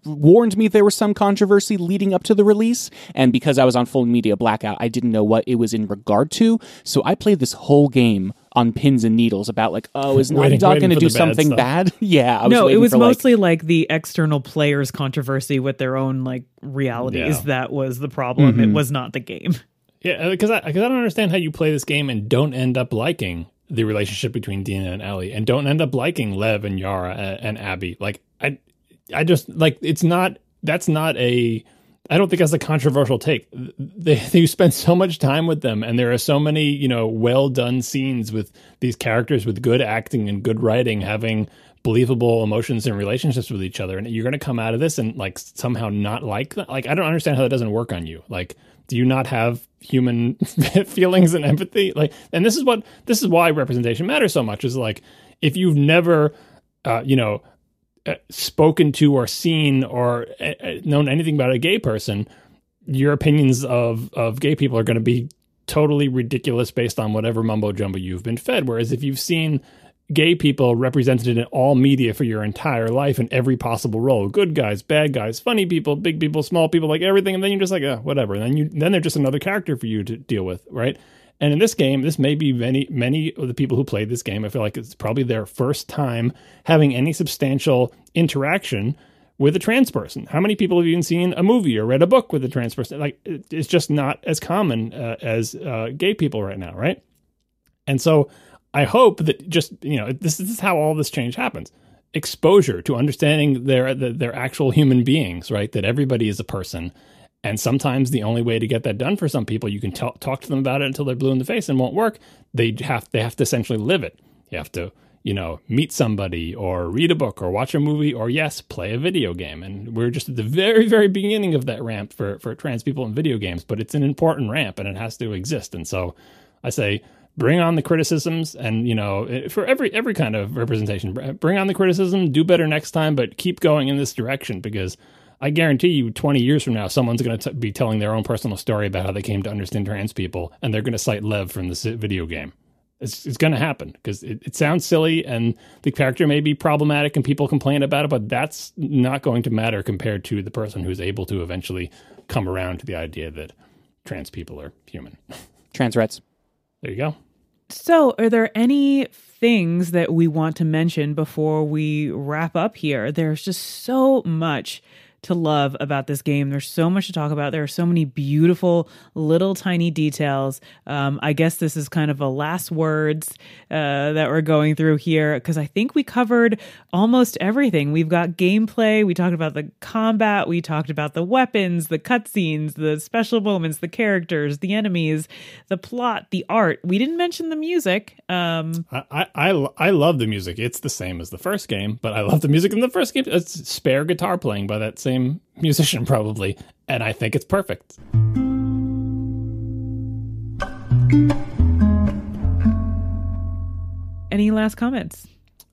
warned me there was some controversy leading up to the release. And because I was on full media blackout, I didn't know what it was in regard to. So I played this whole game on pins and needles about like, oh, is Naughty Dog going to do the bad something stuff. bad? yeah. I was no, it was for, like- mostly like, the external players' controversy with their own like realities Yeah. that was the problem. Mm-hmm. It was not the game. Yeah, because I because I don't understand how you play this game and don't end up liking the relationship between Dina and Ellie, and don't end up liking Lev and Yara and, and Abby. Like I, I just like it's not. That's not a. I don't think that's a controversial take. They, they spend so much time with them, and there are so many you know well done scenes with these characters with good acting and good writing, having believable emotions and relationships with each other, and you're going to come out of this and like somehow not like that. Like I don't understand how that doesn't work on you. Like do you not have human feelings and empathy? Like and this is what this is why representation matters so much is like if you've never uh, you know uh, spoken to or seen or uh, uh, known anything about a gay person your opinions of of gay people are going to be totally ridiculous based on whatever mumbo jumbo you've been fed. Whereas if you've seen gay people represented in all media for your entire life in every possible role good guys bad guys funny people big people small people like everything and then you're just like uh, whatever and then you then they're just another character for you to deal with right and in this game this may be many many of the people who played this game i feel like it's probably their first time having any substantial interaction with a trans person? How many people have even seen a movie or read a book with a trans person? Like, it's just not as common uh, as uh, gay people right now, right? And so I hope that just, you know, this, this is how all this change happens. Exposure to understanding their, their actual human beings, right? That everybody is a person. And sometimes the only way to get that done for some people, you can t- talk to them about it until they're blue in the face and won't work. They have, they have to essentially live it. You have to you know, meet somebody or read a book or watch a movie or yes, play a video game. And we're just at the very, very beginning of that ramp for, for trans people in video games, but it's an important ramp and it has to exist. And so I say, bring on the criticisms and, you know, eh, for every, every kind of representation, bring on the criticism, do better next time, but keep going in this direction because I guarantee you 20 years from now, someone's going to be telling their own personal story about how they came to understand trans people and they're going to cite Lev from this video game. It's, it's going to happen because it, it sounds silly and the character may be problematic and people complain about it, but that's not going to matter compared to the person who's able to eventually come around to the idea that trans people are human. Trans rights. There you go. So, are there any things that we want to mention before we wrap up here? There's just so much to love about this game. There's so much to talk about. There are so many beautiful little tiny details. Um, I guess this is kind of a last words uh, that we're going through here because I think we covered almost everything. We've got gameplay. We talked about the combat. We talked about the weapons, the cutscenes, the special moments, the characters, the enemies, the plot, the art. We didn't mention the music. Um, I, I I love the music. It's the same as the first game, but I love the music in the first game. It's spare guitar playing by that same same musician probably, and I think it's perfect. Any last comments?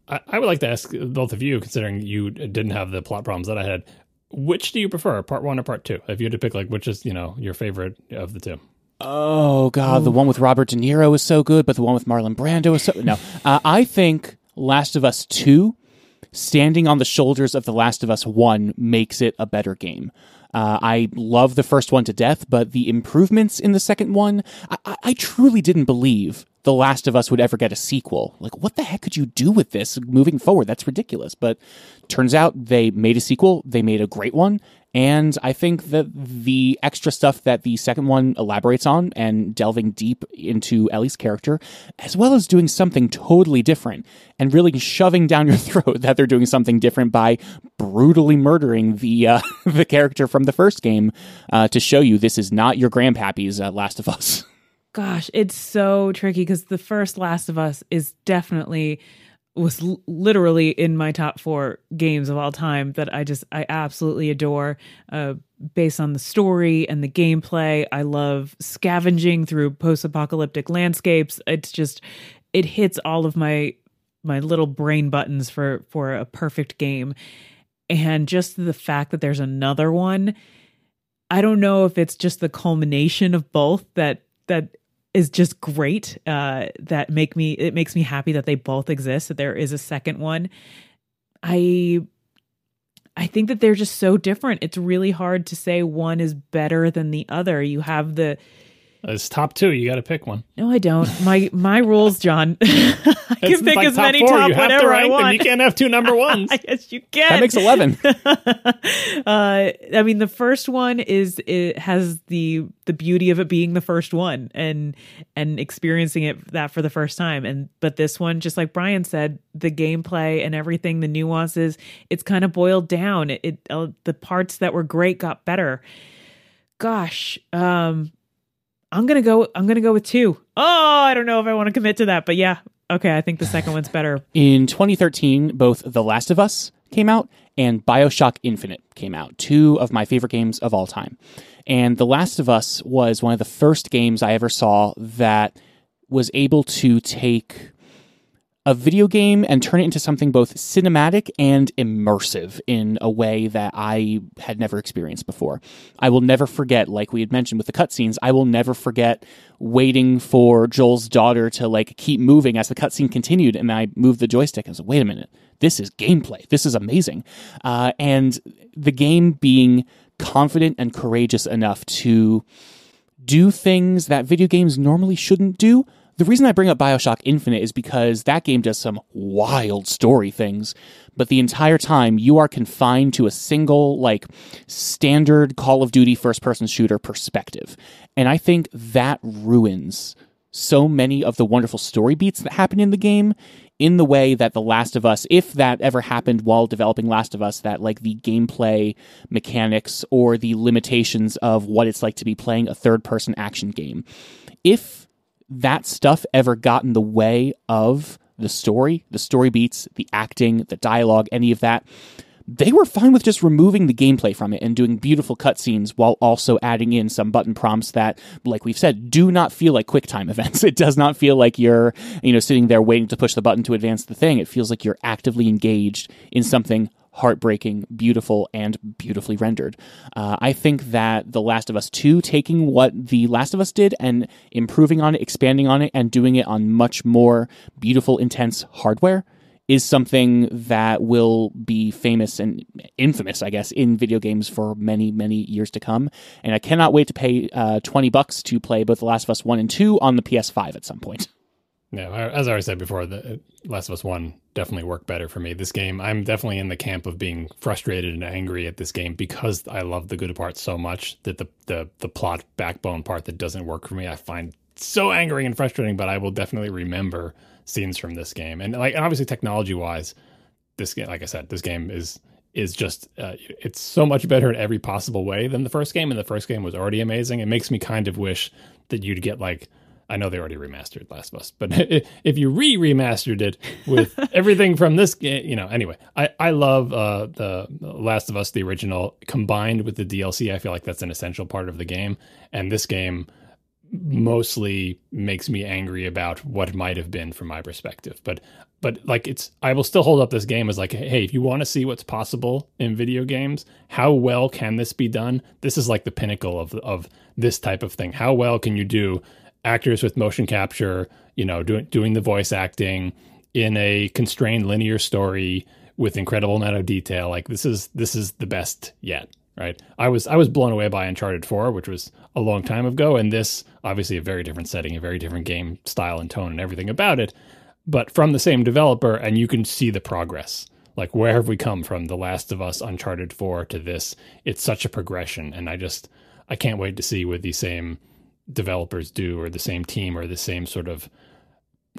I, I, would like to ask both of you, considering you didn't have the plot problems that I had, which do you prefer, part one or part two? If you had to pick, like, which is you know your favorite of the two? Oh God, Ooh. the one with Robert De Niro is so good, but the one with Marlon Brando is so no. Uh, I think Last of Us Two standing on the shoulders of The Last of Us 1 makes it a better game. Uh, I love the first one to death, but the improvements in the second one, I, I truly didn't believe The Last of Us would ever get a sequel. Like, what the heck could you do with this moving forward? That's ridiculous. But turns out they made a sequel, they made a great one, and I think that the extra stuff that the second one elaborates on and delving deep into Ellie's character, as well as doing something totally different and really shoving down your throat that they're doing something different by brutally murdering the uh, the character from the first game uh, to show you this is not your grandpappy's uh, Last of Us. Gosh, it's so tricky because the first Last of Us is definitely was literally in my top four games of all time that I just I absolutely adore. Uh, based on the story and the gameplay, I love scavenging through post-apocalyptic landscapes. It's just it hits all of my my little brain buttons for for a perfect game, and just the fact that there's another one. I don't know if it's just the culmination of both that that is just great. Uh, that make me it makes me happy that they both exist. That there is a second one. I I think that they're just so different. It's really hard to say one is better than the other. You have the it's top two. You got to pick one. No, I don't. My my rules, John. I can pick like as many four. top you have whatever I want. Them. You can't have two number ones. yes, you can. That makes eleven. uh, I mean, the first one is it has the the beauty of it being the first one and and experiencing it that for the first time. And but this one, just like Brian said, the gameplay and everything, the nuances, it's kind of boiled down. It, it uh, the parts that were great got better. Gosh, um, I'm gonna go. I'm gonna go with two. Oh, I don't know if I want to commit to that, but yeah. Okay, I think the second one's better. In 2013, both The Last of Us came out and Bioshock Infinite came out, two of my favorite games of all time. And The Last of Us was one of the first games I ever saw that was able to take a video game and turn it into something both cinematic and immersive in a way that I had never experienced before. I will never forget, like we had mentioned with the cutscenes, I will never forget waiting for Joel's daughter to like keep moving as the cutscene continued, and I moved the joystick. I was like, wait a minute, this is gameplay. This is amazing. Uh, and the game being confident and courageous enough to do things that video games normally shouldn't do the reason I bring up Bioshock Infinite is because that game does some wild story things, but the entire time you are confined to a single, like, standard Call of Duty first person shooter perspective. And I think that ruins so many of the wonderful story beats that happen in the game in the way that The Last of Us, if that ever happened while developing Last of Us, that like the gameplay mechanics or the limitations of what it's like to be playing a third person action game. If that stuff ever got in the way of the story, the story beats, the acting, the dialogue, any of that, they were fine with just removing the gameplay from it and doing beautiful cutscenes while also adding in some button prompts that, like we've said, do not feel like QuickTime events. It does not feel like you're, you know, sitting there waiting to push the button to advance the thing. It feels like you're actively engaged in something heartbreaking, beautiful, and beautifully rendered. Uh, I think that The Last of Us 2, taking what The Last of Us did and improving on it, expanding on it, and doing it on much more beautiful, intense hardware is something that will be famous and infamous, I guess, in video games for many, many years to come. And I cannot wait to pay uh, 20 bucks to play both The Last of Us 1 and 2 on the PS5 at some point. Yeah, as I already said before, the uh, Last of Us One definitely worked better for me. This game, I'm definitely in the camp of being frustrated and angry at this game because I love the good part so much that the the the plot backbone part that doesn't work for me, I find so angry and frustrating. But I will definitely remember scenes from this game, and like and obviously technology wise, this game, like I said, this game is is just uh, it's so much better in every possible way than the first game, and the first game was already amazing. It makes me kind of wish that you'd get like I know they already remastered Last of Us, but if you re remastered it with everything from this game, you know, anyway, I, I love uh, the Last of Us, the original, combined with the DLC. I feel like that's an essential part of the game. And this game mostly makes me angry about what might have been from my perspective. But but like it's I will still hold up this game as like hey, if you want to see what's possible in video games, how well can this be done? This is like the pinnacle of of this type of thing. How well can you do actors with motion capture, you know, doing doing the voice acting in a constrained linear story with incredible amount of detail. Like this is this is the best yet, right? I was I was blown away by Uncharted 4, which was a long time ago, and this obviously a very different setting, a very different game style and tone and everything about it, but from the same developer, and you can see the progress. Like where have we come from The Last of Us, Uncharted 4 to this? It's such a progression, and I just I can't wait to see with the same developers do or the same team or the same sort of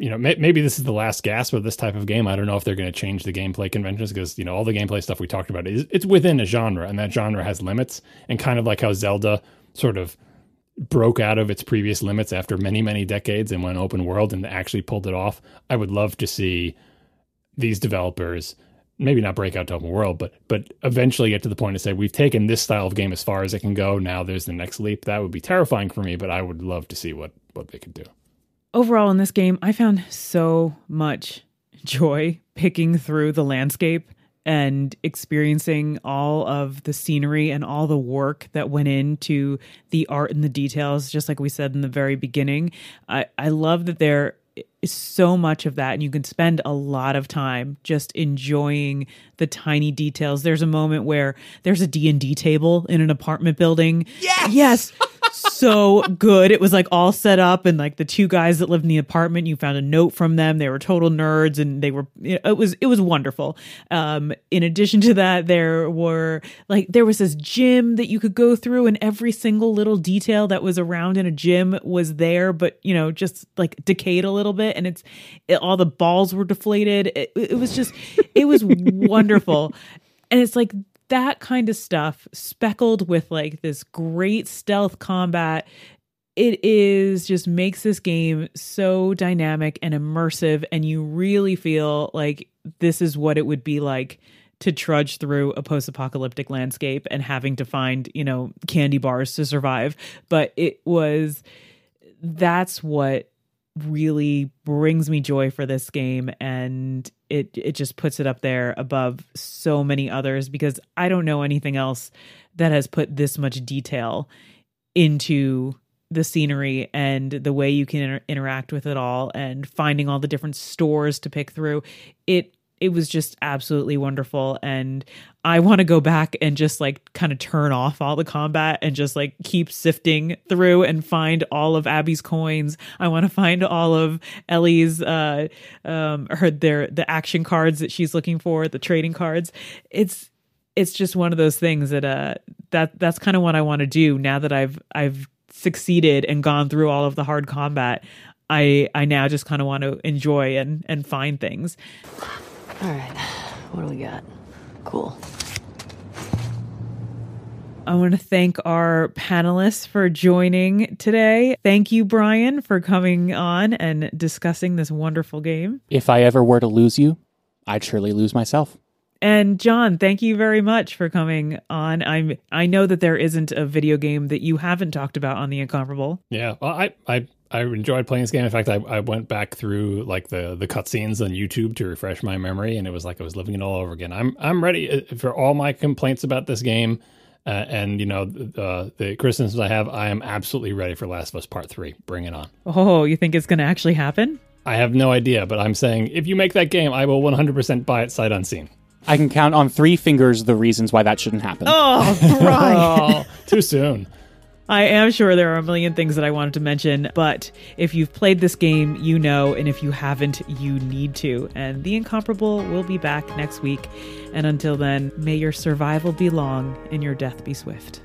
you know may, maybe this is the last gasp of this type of game. I don't know if they're going to change the gameplay conventions because you know all the gameplay stuff we talked about is it's within a genre and that genre has limits. And kind of like how zelda sort of broke out of its previous limits after many many decades and went open world and actually pulled it off i would love to see these developers maybe not break out to open world, but but eventually get to the point to say we've taken this style of game as far as it can go. Now there's the next leap. That would be terrifying for me, but I would love to see what what they could do. Overall, in this game, I found so much joy picking through the landscape and experiencing all of the scenery and all the work that went into the art and the details, just like we said in the very beginning. I, I love that there is so much of that and you can spend a lot of time just enjoying the tiny details. There's a moment where there's a d&d table in an apartment building. Yes! Yes so good. It was like all set up, and like the two guys that lived in the apartment, you found a note from them. They were total nerds, and they were. It was it was wonderful. Um, in addition to that, there were like there was this gym that you could go through, and every single little detail that was around in a gym was there, but you know, just like decayed a little bit, and it's it, all the balls were deflated. It, it was just it was wonderful. And it's like that kind of stuff speckled with like this great stealth combat. It is just makes this game so dynamic and immersive and you really feel like this is what it would be like to trudge through a post-apocalyptic landscape and having to find you know candy bars to survive. But it was that's what really brings me joy for this game and it it just puts it up there above so many others because I don't know anything else that has put this much detail into the scenery and the way you can inter- interact with it all and finding all the different stores to pick through. It it was just absolutely wonderful and I want to go back and just like kind of turn off all the combat and just like keep sifting through and find all of Abby's coins. I want to find all of Ellie's uh um her their the action cards that she's looking for, the trading cards. It's it's just one of those things that uh that that's kind of what I want to do now that I've I've succeeded and gone through all of the hard combat. I I now just kind of want to enjoy and and find things. All right, what do we got? Cool. I want to thank our panelists for joining today. Thank you, Brian, for coming on and discussing this wonderful game. If I ever were to lose you, I'd surely lose myself. And John, thank you very much for coming on. I'm I know that there isn't a video game that you haven't talked about on the Incomparable. Yeah, well, I I I enjoyed playing this game. In fact, I, I went back through like the the cutscenes on YouTube to refresh my memory, and it was like I was living it all over again. I'm I'm ready uh, for all my complaints about this game, uh, and you know uh, the criticisms I have. I am absolutely ready for Last of Us Part Three. Bring it on. Oh, you think it's going to actually happen? I have no idea, but I'm saying if you make that game, I will 100% buy it sight unseen. I can count on three fingers the reasons why that shouldn't happen. Oh, right. Oh, too soon. I am sure there are a million things that I wanted to mention, but if you've played this game, you know, and if you haven't, you need to. And The Incomparable will be back next week. And until then, may your survival be long and your death be swift.